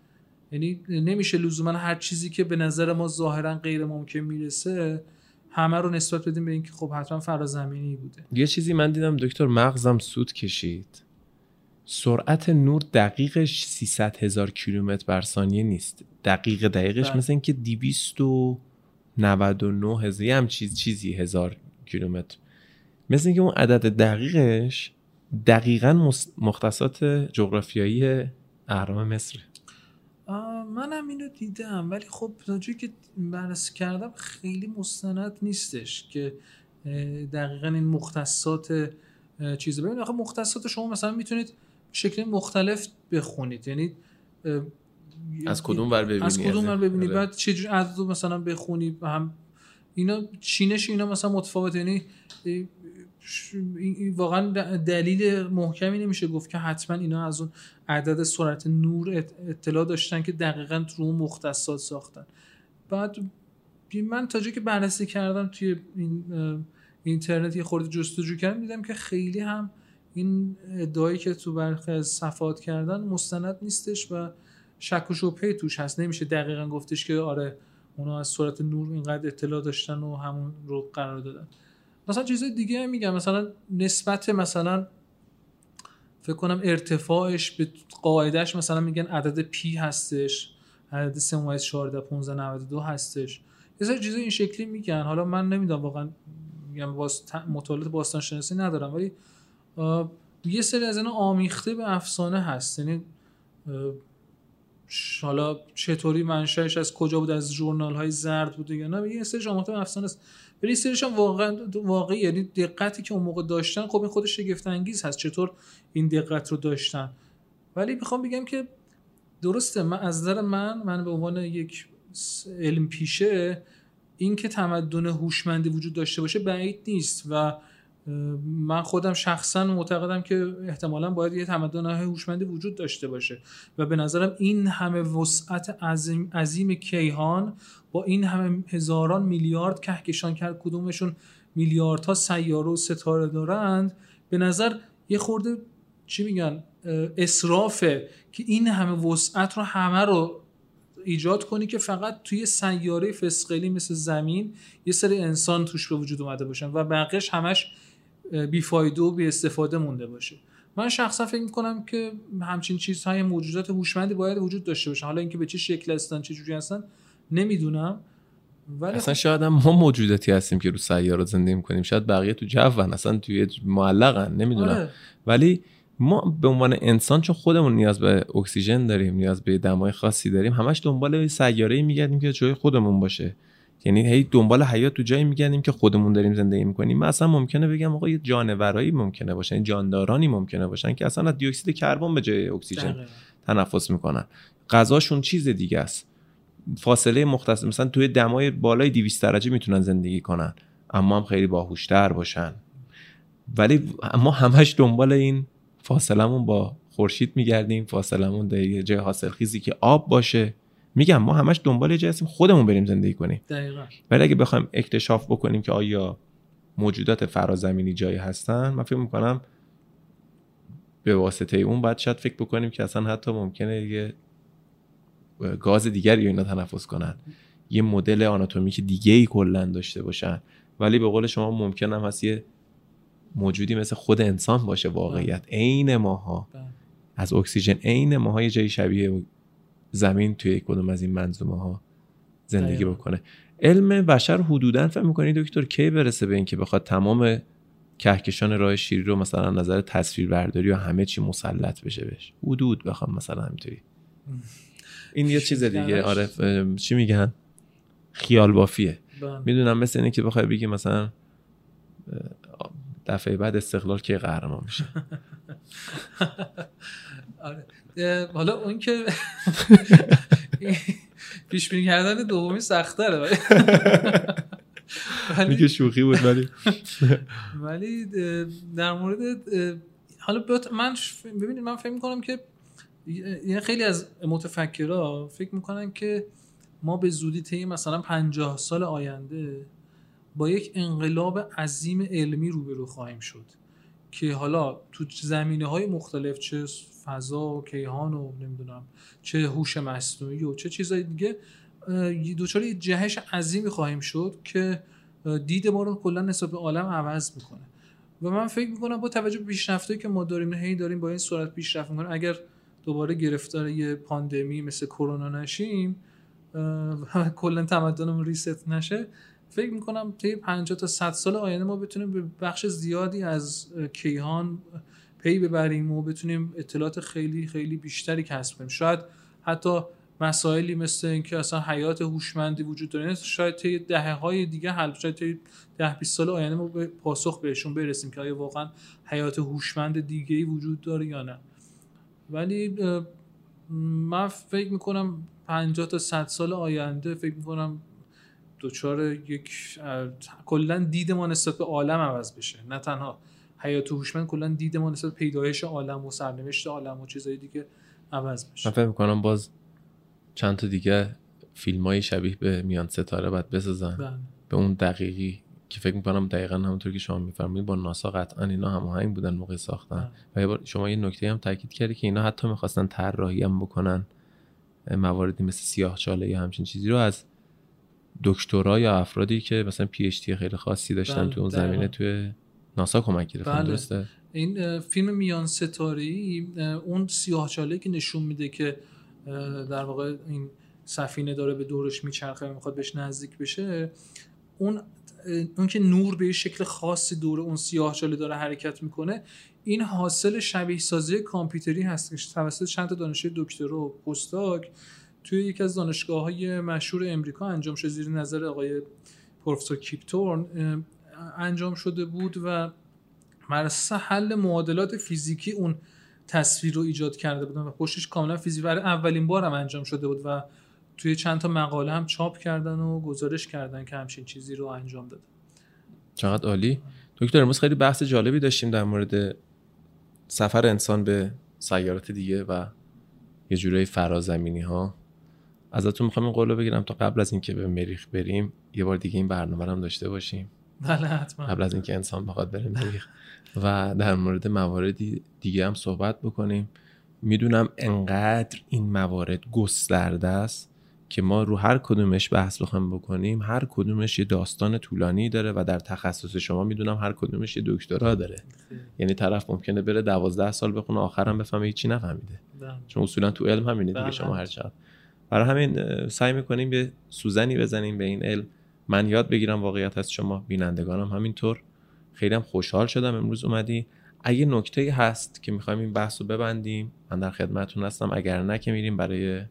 Speaker 2: یعنی نمیشه لزوما هر چیزی که به نظر ما ظاهرا غیر ممکن می‌رسه همه رو نسبت بدیم به اینکه خب حتما فرازمینی بوده.
Speaker 1: یه چیزی من دیدم دکتر مغزم سود کشید. سرعت نور دقیقش 300 هزار کیلومتر بر ثانیه نیست. دقیق دقیقش بله. مثل اینکه 299 هزار هم چیز چیزی هزار کیلومتر. مثل اینکه اون عدد دقیقش دقیقا مختصات جغرافیایی اهرام مصر.
Speaker 2: منم اینو دیدم. ولی خب جایی که بررسی کردم خیلی مستند نیستش که دقیقا این مختصات چیزی ببینید آخه مختصات شما مثلا می‌تونید شکل مختلف بخونید. یعنی
Speaker 1: از کدوم ور ببینید
Speaker 2: از کدوم ور ببینید آره. بعد چجور عدد مثلا بخونید هم اینا چینش اینا مثلا متفاوت یعنی واقعا دلیل محکمی نمیشه گفت که حتما اینا از اون عدد سرعت نور اطلاع داشتن که دقیقا تو اون مختصات ساختن. بعد من تا که بررسی کردم توی این اینترنت یه خورده جستجو کردم دیدم که خیلی هم این ادعایی که تو برخی از صفات کردن مستند نیستش و شک و شبهه توش هست. نمیشه دقیقا گفتش که آره اونا از سرعت نور اینقدر اطلاع داشتن و همون رو قرار دادن. مثلا چیز دیگه میگم مثلا نسبت مثلا فکر کنم ارتفاعش به قاعدش مثلا میگن عدد پی هستش عدد 3 ممیز 14 15 92 هستش. یه سری چیزا این شکلی میگن. حالا من نمی‌دونم واقعا میگم باز مطالعات باستان شناسی ندارم ولی یه سری از اینا آمیخته به افسانه هست. یعنی حالا چطوری منشأش از کجا بود از ژورنال های زرد بوده یا نه یه سری آمیخته به افسانه است. ولی سریش هم واقعا واقعی یعنی دقتی که اون موقع داشتن خب این خودش شگفت انگیز هست چطور این دقت رو داشتن. ولی می‌خوام بگم که درسته من از نظر من من به عنوان یک علم پیشه این که تمدن هوشمندی وجود داشته باشه بعید نیست و من خودم شخصا معتقدم که احتمالا باید یه تمدن هوشمندی وجود داشته باشه. و به نظرم این همه وسعت عظیم, عظیم کیهان با این همه هزاران میلیارد کهکشان کرد کدومشون میلیاردها سیاره و ستاره دارند. به نظر یه خورده چی میگن اصرافه که این همه وسعت رو همه رو ایجاد کنی که فقط توی سیاره فسقلی مثل زمین یه سری انسان توش به وجود اومده باشن و بقیش همش بیفایده و بی استفاده مونده باشه. من شخصا فکر می‌کنم که همچین چیزهای موجودات هوشمندی باید وجود داشته باشه. حالا اینکه به چه شکل هستن چه جوری هستن نمی‌دونم
Speaker 1: ولی اصلا خب شاید هم ما موجوداتی هستیم که رو سیاره زندگی می‌کنیم. شاید بقیه تو جو اصلا توی معلقن نمی‌دونم. آره. ولی ما به عنوان انسان چون خودمون نیاز به اکسیژن داریم نیاز به دمای خاصی داریم همش دنبال سیاره میگردیم که جای خودمون باشه. یعنی هی دنبال حیات تو جایی میگردیم که خودمون داریم زندگی می‌کنیم. من اصلا ممکنه بگم آقا یه جانورایی ممکنه باشن جاندارانی ممکنه باشن که اصلا از دی اکسید کربن به جای اکسیژن تنفس می‌کنن. غذاشون چیز دیگه است. فاصله مختص مثلا توی دمای بالای 200 درجه می‌تونن زندگی کنن. اما هم خیلی باهوشتر باشن. ولی ما همش دنبال این فاصلمون با خورشید میگردیم. فاصلمون در یه جای حاصل خیزی که آب باشه. میگم ما همش دنبال جای هستیم خودمون بریم زندگی کنیم.
Speaker 2: دقیقا.
Speaker 1: ولی اگه بخوایم اکتشاف بکنیم که آیا موجودات فرازمینی جایی هستن من فکر می‌کنم به واسطه اون باید شاید فکر بکنیم که اصلا حتی ممکنه یه گاز دیگری اینا تنفس کنن. یه مدل آناتومیک دیگه ای کلا داشته باشن. ولی به قول شما ممکن هم هست یه موجودی مثل خود انسان باشه واقعیت. بله. عین ماها. بله. از اکسیژن عین ماها یه جایی شبیه زمین توی کدوم از این منظومه ها زندگی بکنه. علم بشر حدودا فهم می‌کنی دکتر کی برسه به اینکه بخواد تمام کهکشان راه شیری رو مثلا نظر تصویر برداری و همه چی مسلط بشه بهش؟ حدود بخوام مثلا همینطوری. این یه چیز دیگه. آره چی میگن؟ خیال بافیه. بله. می‌دونم مثل اینه که بخوای بگی مثلا دفعه بعد استقلال که قهرمان میشه؟
Speaker 2: آره. حالا اون که پیش بینی کردن دومی سخت‌تره ولی
Speaker 1: میگه شوخی بود ولی
Speaker 2: ولی در مورد حالا من ببینید من فکر می‌کنم که یعنی خیلی از متفکرها فکر می‌کنن که ما به زودی طی مثلا 50 سال آینده با یک انقلاب عظیم علمی روبرو خواهیم شد که حالا تو زمینه های مختلف چه فضا و کیهان و نمی‌دونم چه هوش مصنوعی و چه چیزای دیگه اه، دچار یه جهش عظیمی خواهیم شد که دید ما رو کلا نسبت به عالم عوض می‌کنه. و من فکر می‌کنم با توجه به پیشرفتایی که ما داریم هی داریم با این سرعت پیشرفت می‌کنیم اگر دوباره گرفتار یه پاندمی مثل کرونا نشیم و کلا تمدنمون ریست نشه. فکر می‌کنم طی 50 تا 100 سال آینده ما بتونیم به بخش زیادی از کیهان پی ببریم و بتونیم اطلاعات خیلی خیلی بیشتری کسب کنیم. شاید حتی مسائلی مثل اینکه اصلا حیات هوشمندی وجود داره شاید طی دهه های دیگه حل شاید طی 10 20 سال آینده ما به پاسخ بهشون برسیم که آیا واقعا حیات هوشمند دیگه ای وجود داره یا نه. ولی من فکر می‌کنم 50 تا 100 سال آینده فکر می‌کنم دچار یک کلا دید ما نسبت به عالم عوض بشه. نه تنها حیات هوشمند کلا دید ما نسبت به پیدایش عالم و سرنوشت عالم و چیزهای دیگه عوض بشه.
Speaker 1: من فکر می‌کنم باز چند تا دیگه فیلم های شبیه به میان ستاره باید بسازن.
Speaker 2: بله.
Speaker 1: به اون دقیقی که فکر می‌کنم دقیقا همونطور که شما میفرمایید با ناسا قطعا اینا هماهنگ بودن موقع ساختن و یه بار شما یه نکته هم تاکید کردی که اینا حتی می‌خواستن طراحی هم بکنن مواردی مثل سیاه چاله یا همچین چیزی رو از دکترا یا افرادی که مثلا پی اچ خیلی خاصی داشتن
Speaker 2: بله،
Speaker 1: تو اون
Speaker 2: دقیقاً.
Speaker 1: زمینه توی ناسا کمک گرفتن
Speaker 2: بله.
Speaker 1: درسته
Speaker 2: این فیلم میان ستاره اون سیاه چاله که نشون میده که در واقع این سفینه داره به دورش میچرخه و می‌خواد بهش نزدیک بشه اون اون که نور به شکل خاصی دور اون سیاه چاله داره حرکت می‌کنه این حاصل شبیه سازی کامپیوتری هست که توسط چند تا دانشجوی دکترا و پستاک توی یکی از دانشگاه های مشهور امریکا انجام شده زیر نظر آقای پروفسور کیپتورن انجام شده بود و اساس حل معادلات فیزیکی اون تصویر رو ایجاد کرده بودن و پشتش کاملا فیزیک. اولین بار هم انجام شده بود و توی چند تا مقاله هم چاپ کردن و گزارش کردن که همچین چیزی رو انجام داده
Speaker 1: چقدر عالی. دکتر امروز خیلی بحث جالبی داشتیم در مورد سفر انسان به سیارات دیگه و یه جورایی فرازمینی ها ازتون می‌خوام این قول رو بگیرم تا قبل از اینکه به مریخ بریم یه بار دیگه این برنامه رو هم داشته باشیم.
Speaker 2: بله حتما.
Speaker 1: قبل از اینکه انسان بخواد بره مریخ. و در مورد مواردی دیگه هم صحبت بکنیم. می‌دونم انقدر این موارد گسترده است که ما رو هر کدومش بحث بخوایم بکنیم هر کدومش یه داستان طولانی داره و در تخصص شما می‌دونم هر کدومش یه دکترا داره. یعنی طرف ممکنه بره دوازده سال بخونه آخرم بفهمه هیچی نفهمیده.
Speaker 2: بله.
Speaker 1: چون اصولا تو علم همینه دیگه
Speaker 2: بله.
Speaker 1: شما هر چقدر. برای همین سعی می‌کنیم یه سوزنی بزنیم به این علم. من یاد بگیرم واقعیت از شما بینندگانم همینطور. خیلی هم خوشحال شدم امروز اومدی. اگه نکته هست که می‌خوایم این بحث رو ببندیم من در خدمتتون هستم. اگر نه که میریم برای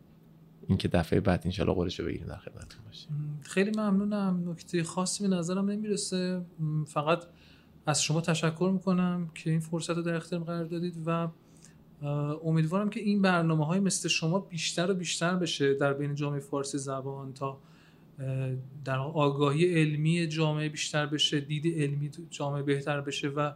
Speaker 1: اینکه دفعه بعد انشالله قولش رو بگیریم در خدمتتون باشیم.
Speaker 2: خیلی ممنونم. نکته خاصی به نظرم نمی‌رسه. فقط از شما تشکر می‌کنم که این فرصت رو در اختیارم قرار دادید و امیدوارم که این برنامه های مثل شما بیشتر و بیشتر بشه در بین جامعه فارسی زبان تا در آگاهی علمی جامعه بیشتر بشه دید علمی جامعه بهتر بشه و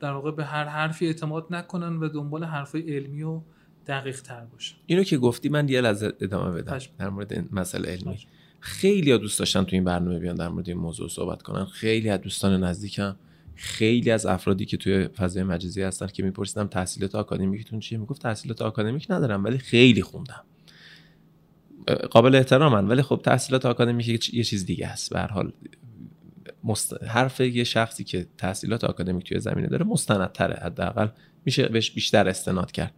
Speaker 2: در واقع به هر حرفی اعتماد نکنن و دنبال حرفای علمی و دقیق تر باشن
Speaker 1: اینو که گفتی من یه لحظه ادامه بدم
Speaker 2: چشم.
Speaker 1: در مورد این مسئله علمی.
Speaker 2: چشم.
Speaker 1: خیلی ها دوست داشتن تو این برنامه بیان در مورد این موضوع صحبت کنن. خیلی از دوستان نزدیکم. خیلی از افرادی که توی فضای مجازی هستن که میپرسیدم تحصیلات آکادمیکتون چیه؟ می‌گفت تحصیلات آکادمیک ندارم ولی خیلی خوندم. قابل احترامن ولی خب تحصیلات آکادمیک یه چیز دیگه است. به هر حال مست... حرف یه شخصی که تحصیلات آکادمیک توی زمینه داره مستندتره حداقل میشه بهش بیشتر استناد کرد.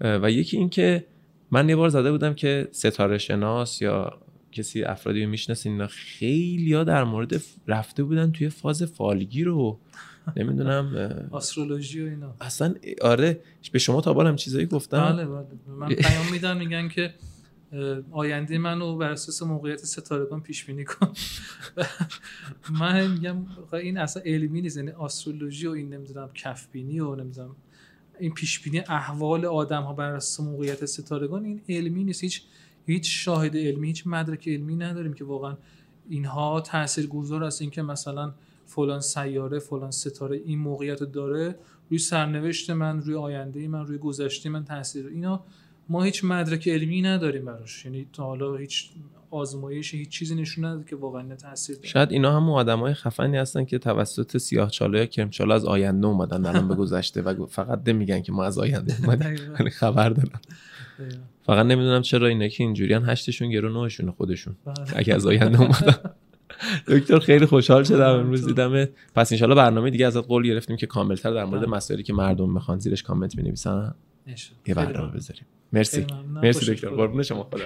Speaker 1: و یکی این که من یه بار زده بودم که ستاره شناس یا کسی افرادی رو می‌شناسین اینا خیلی ها در مورد رفته بودن توی فاز فالگیر رو. نمی‌دونم
Speaker 2: آسترولوژی و اینا.
Speaker 1: اصلا آره به شما تا بالم چیزایی گفتم
Speaker 2: بله بله. من پیام میدن میگن که آینده منو بر اساس موقعیت ستارگان پیش بینی کن من میگم این اصلا علمی نیست. یعنی آسترولوژی و این نمی‌دونم کف بینی و نمی‌دونم این پیش بینی احوال آدم ها بر اساس موقعیت ستارگان این علمی نیست. هیچ هیچ شاهد علمی هیچ مدرک علمی نداریم که واقعا اینها تاثیرگذار است. اینکه مثلا فلان سیاره فلان ستاره این موقعیت داره روی سرنوشت من روی آینده من روی گذشته من تاثیر اینا ما هیچ مدرک علمی نداریم براش. یعنی تا حالا هیچ آزمایش هیچ چیزی نشون نداده که واقعا تاثیر داره.
Speaker 1: شاید اینا هم آدمای خفنی هستن که توسط سیاه چاله یا کرم از آینده اومدن الان به گذشته و فقط نمیگن که ما از آینده اومدیم یعنی خبر دارن. فقط نمی‌دونم چرا اینا که اینجوریان هشتشون گرو نوشون خودشون بله. اگه از آینده اومدن. دکتر خیلی خوشحال شدم امروز دیدم. پس انشالله برنامه دیگه ازت قول گرفتیم که کاملتر در مورد بله. مسائلی که مردم می‌خوان زیرش کامنت بنویسن یه برنامه بذاریم. مرسی. مرسی دکتر. قربون شما. خدا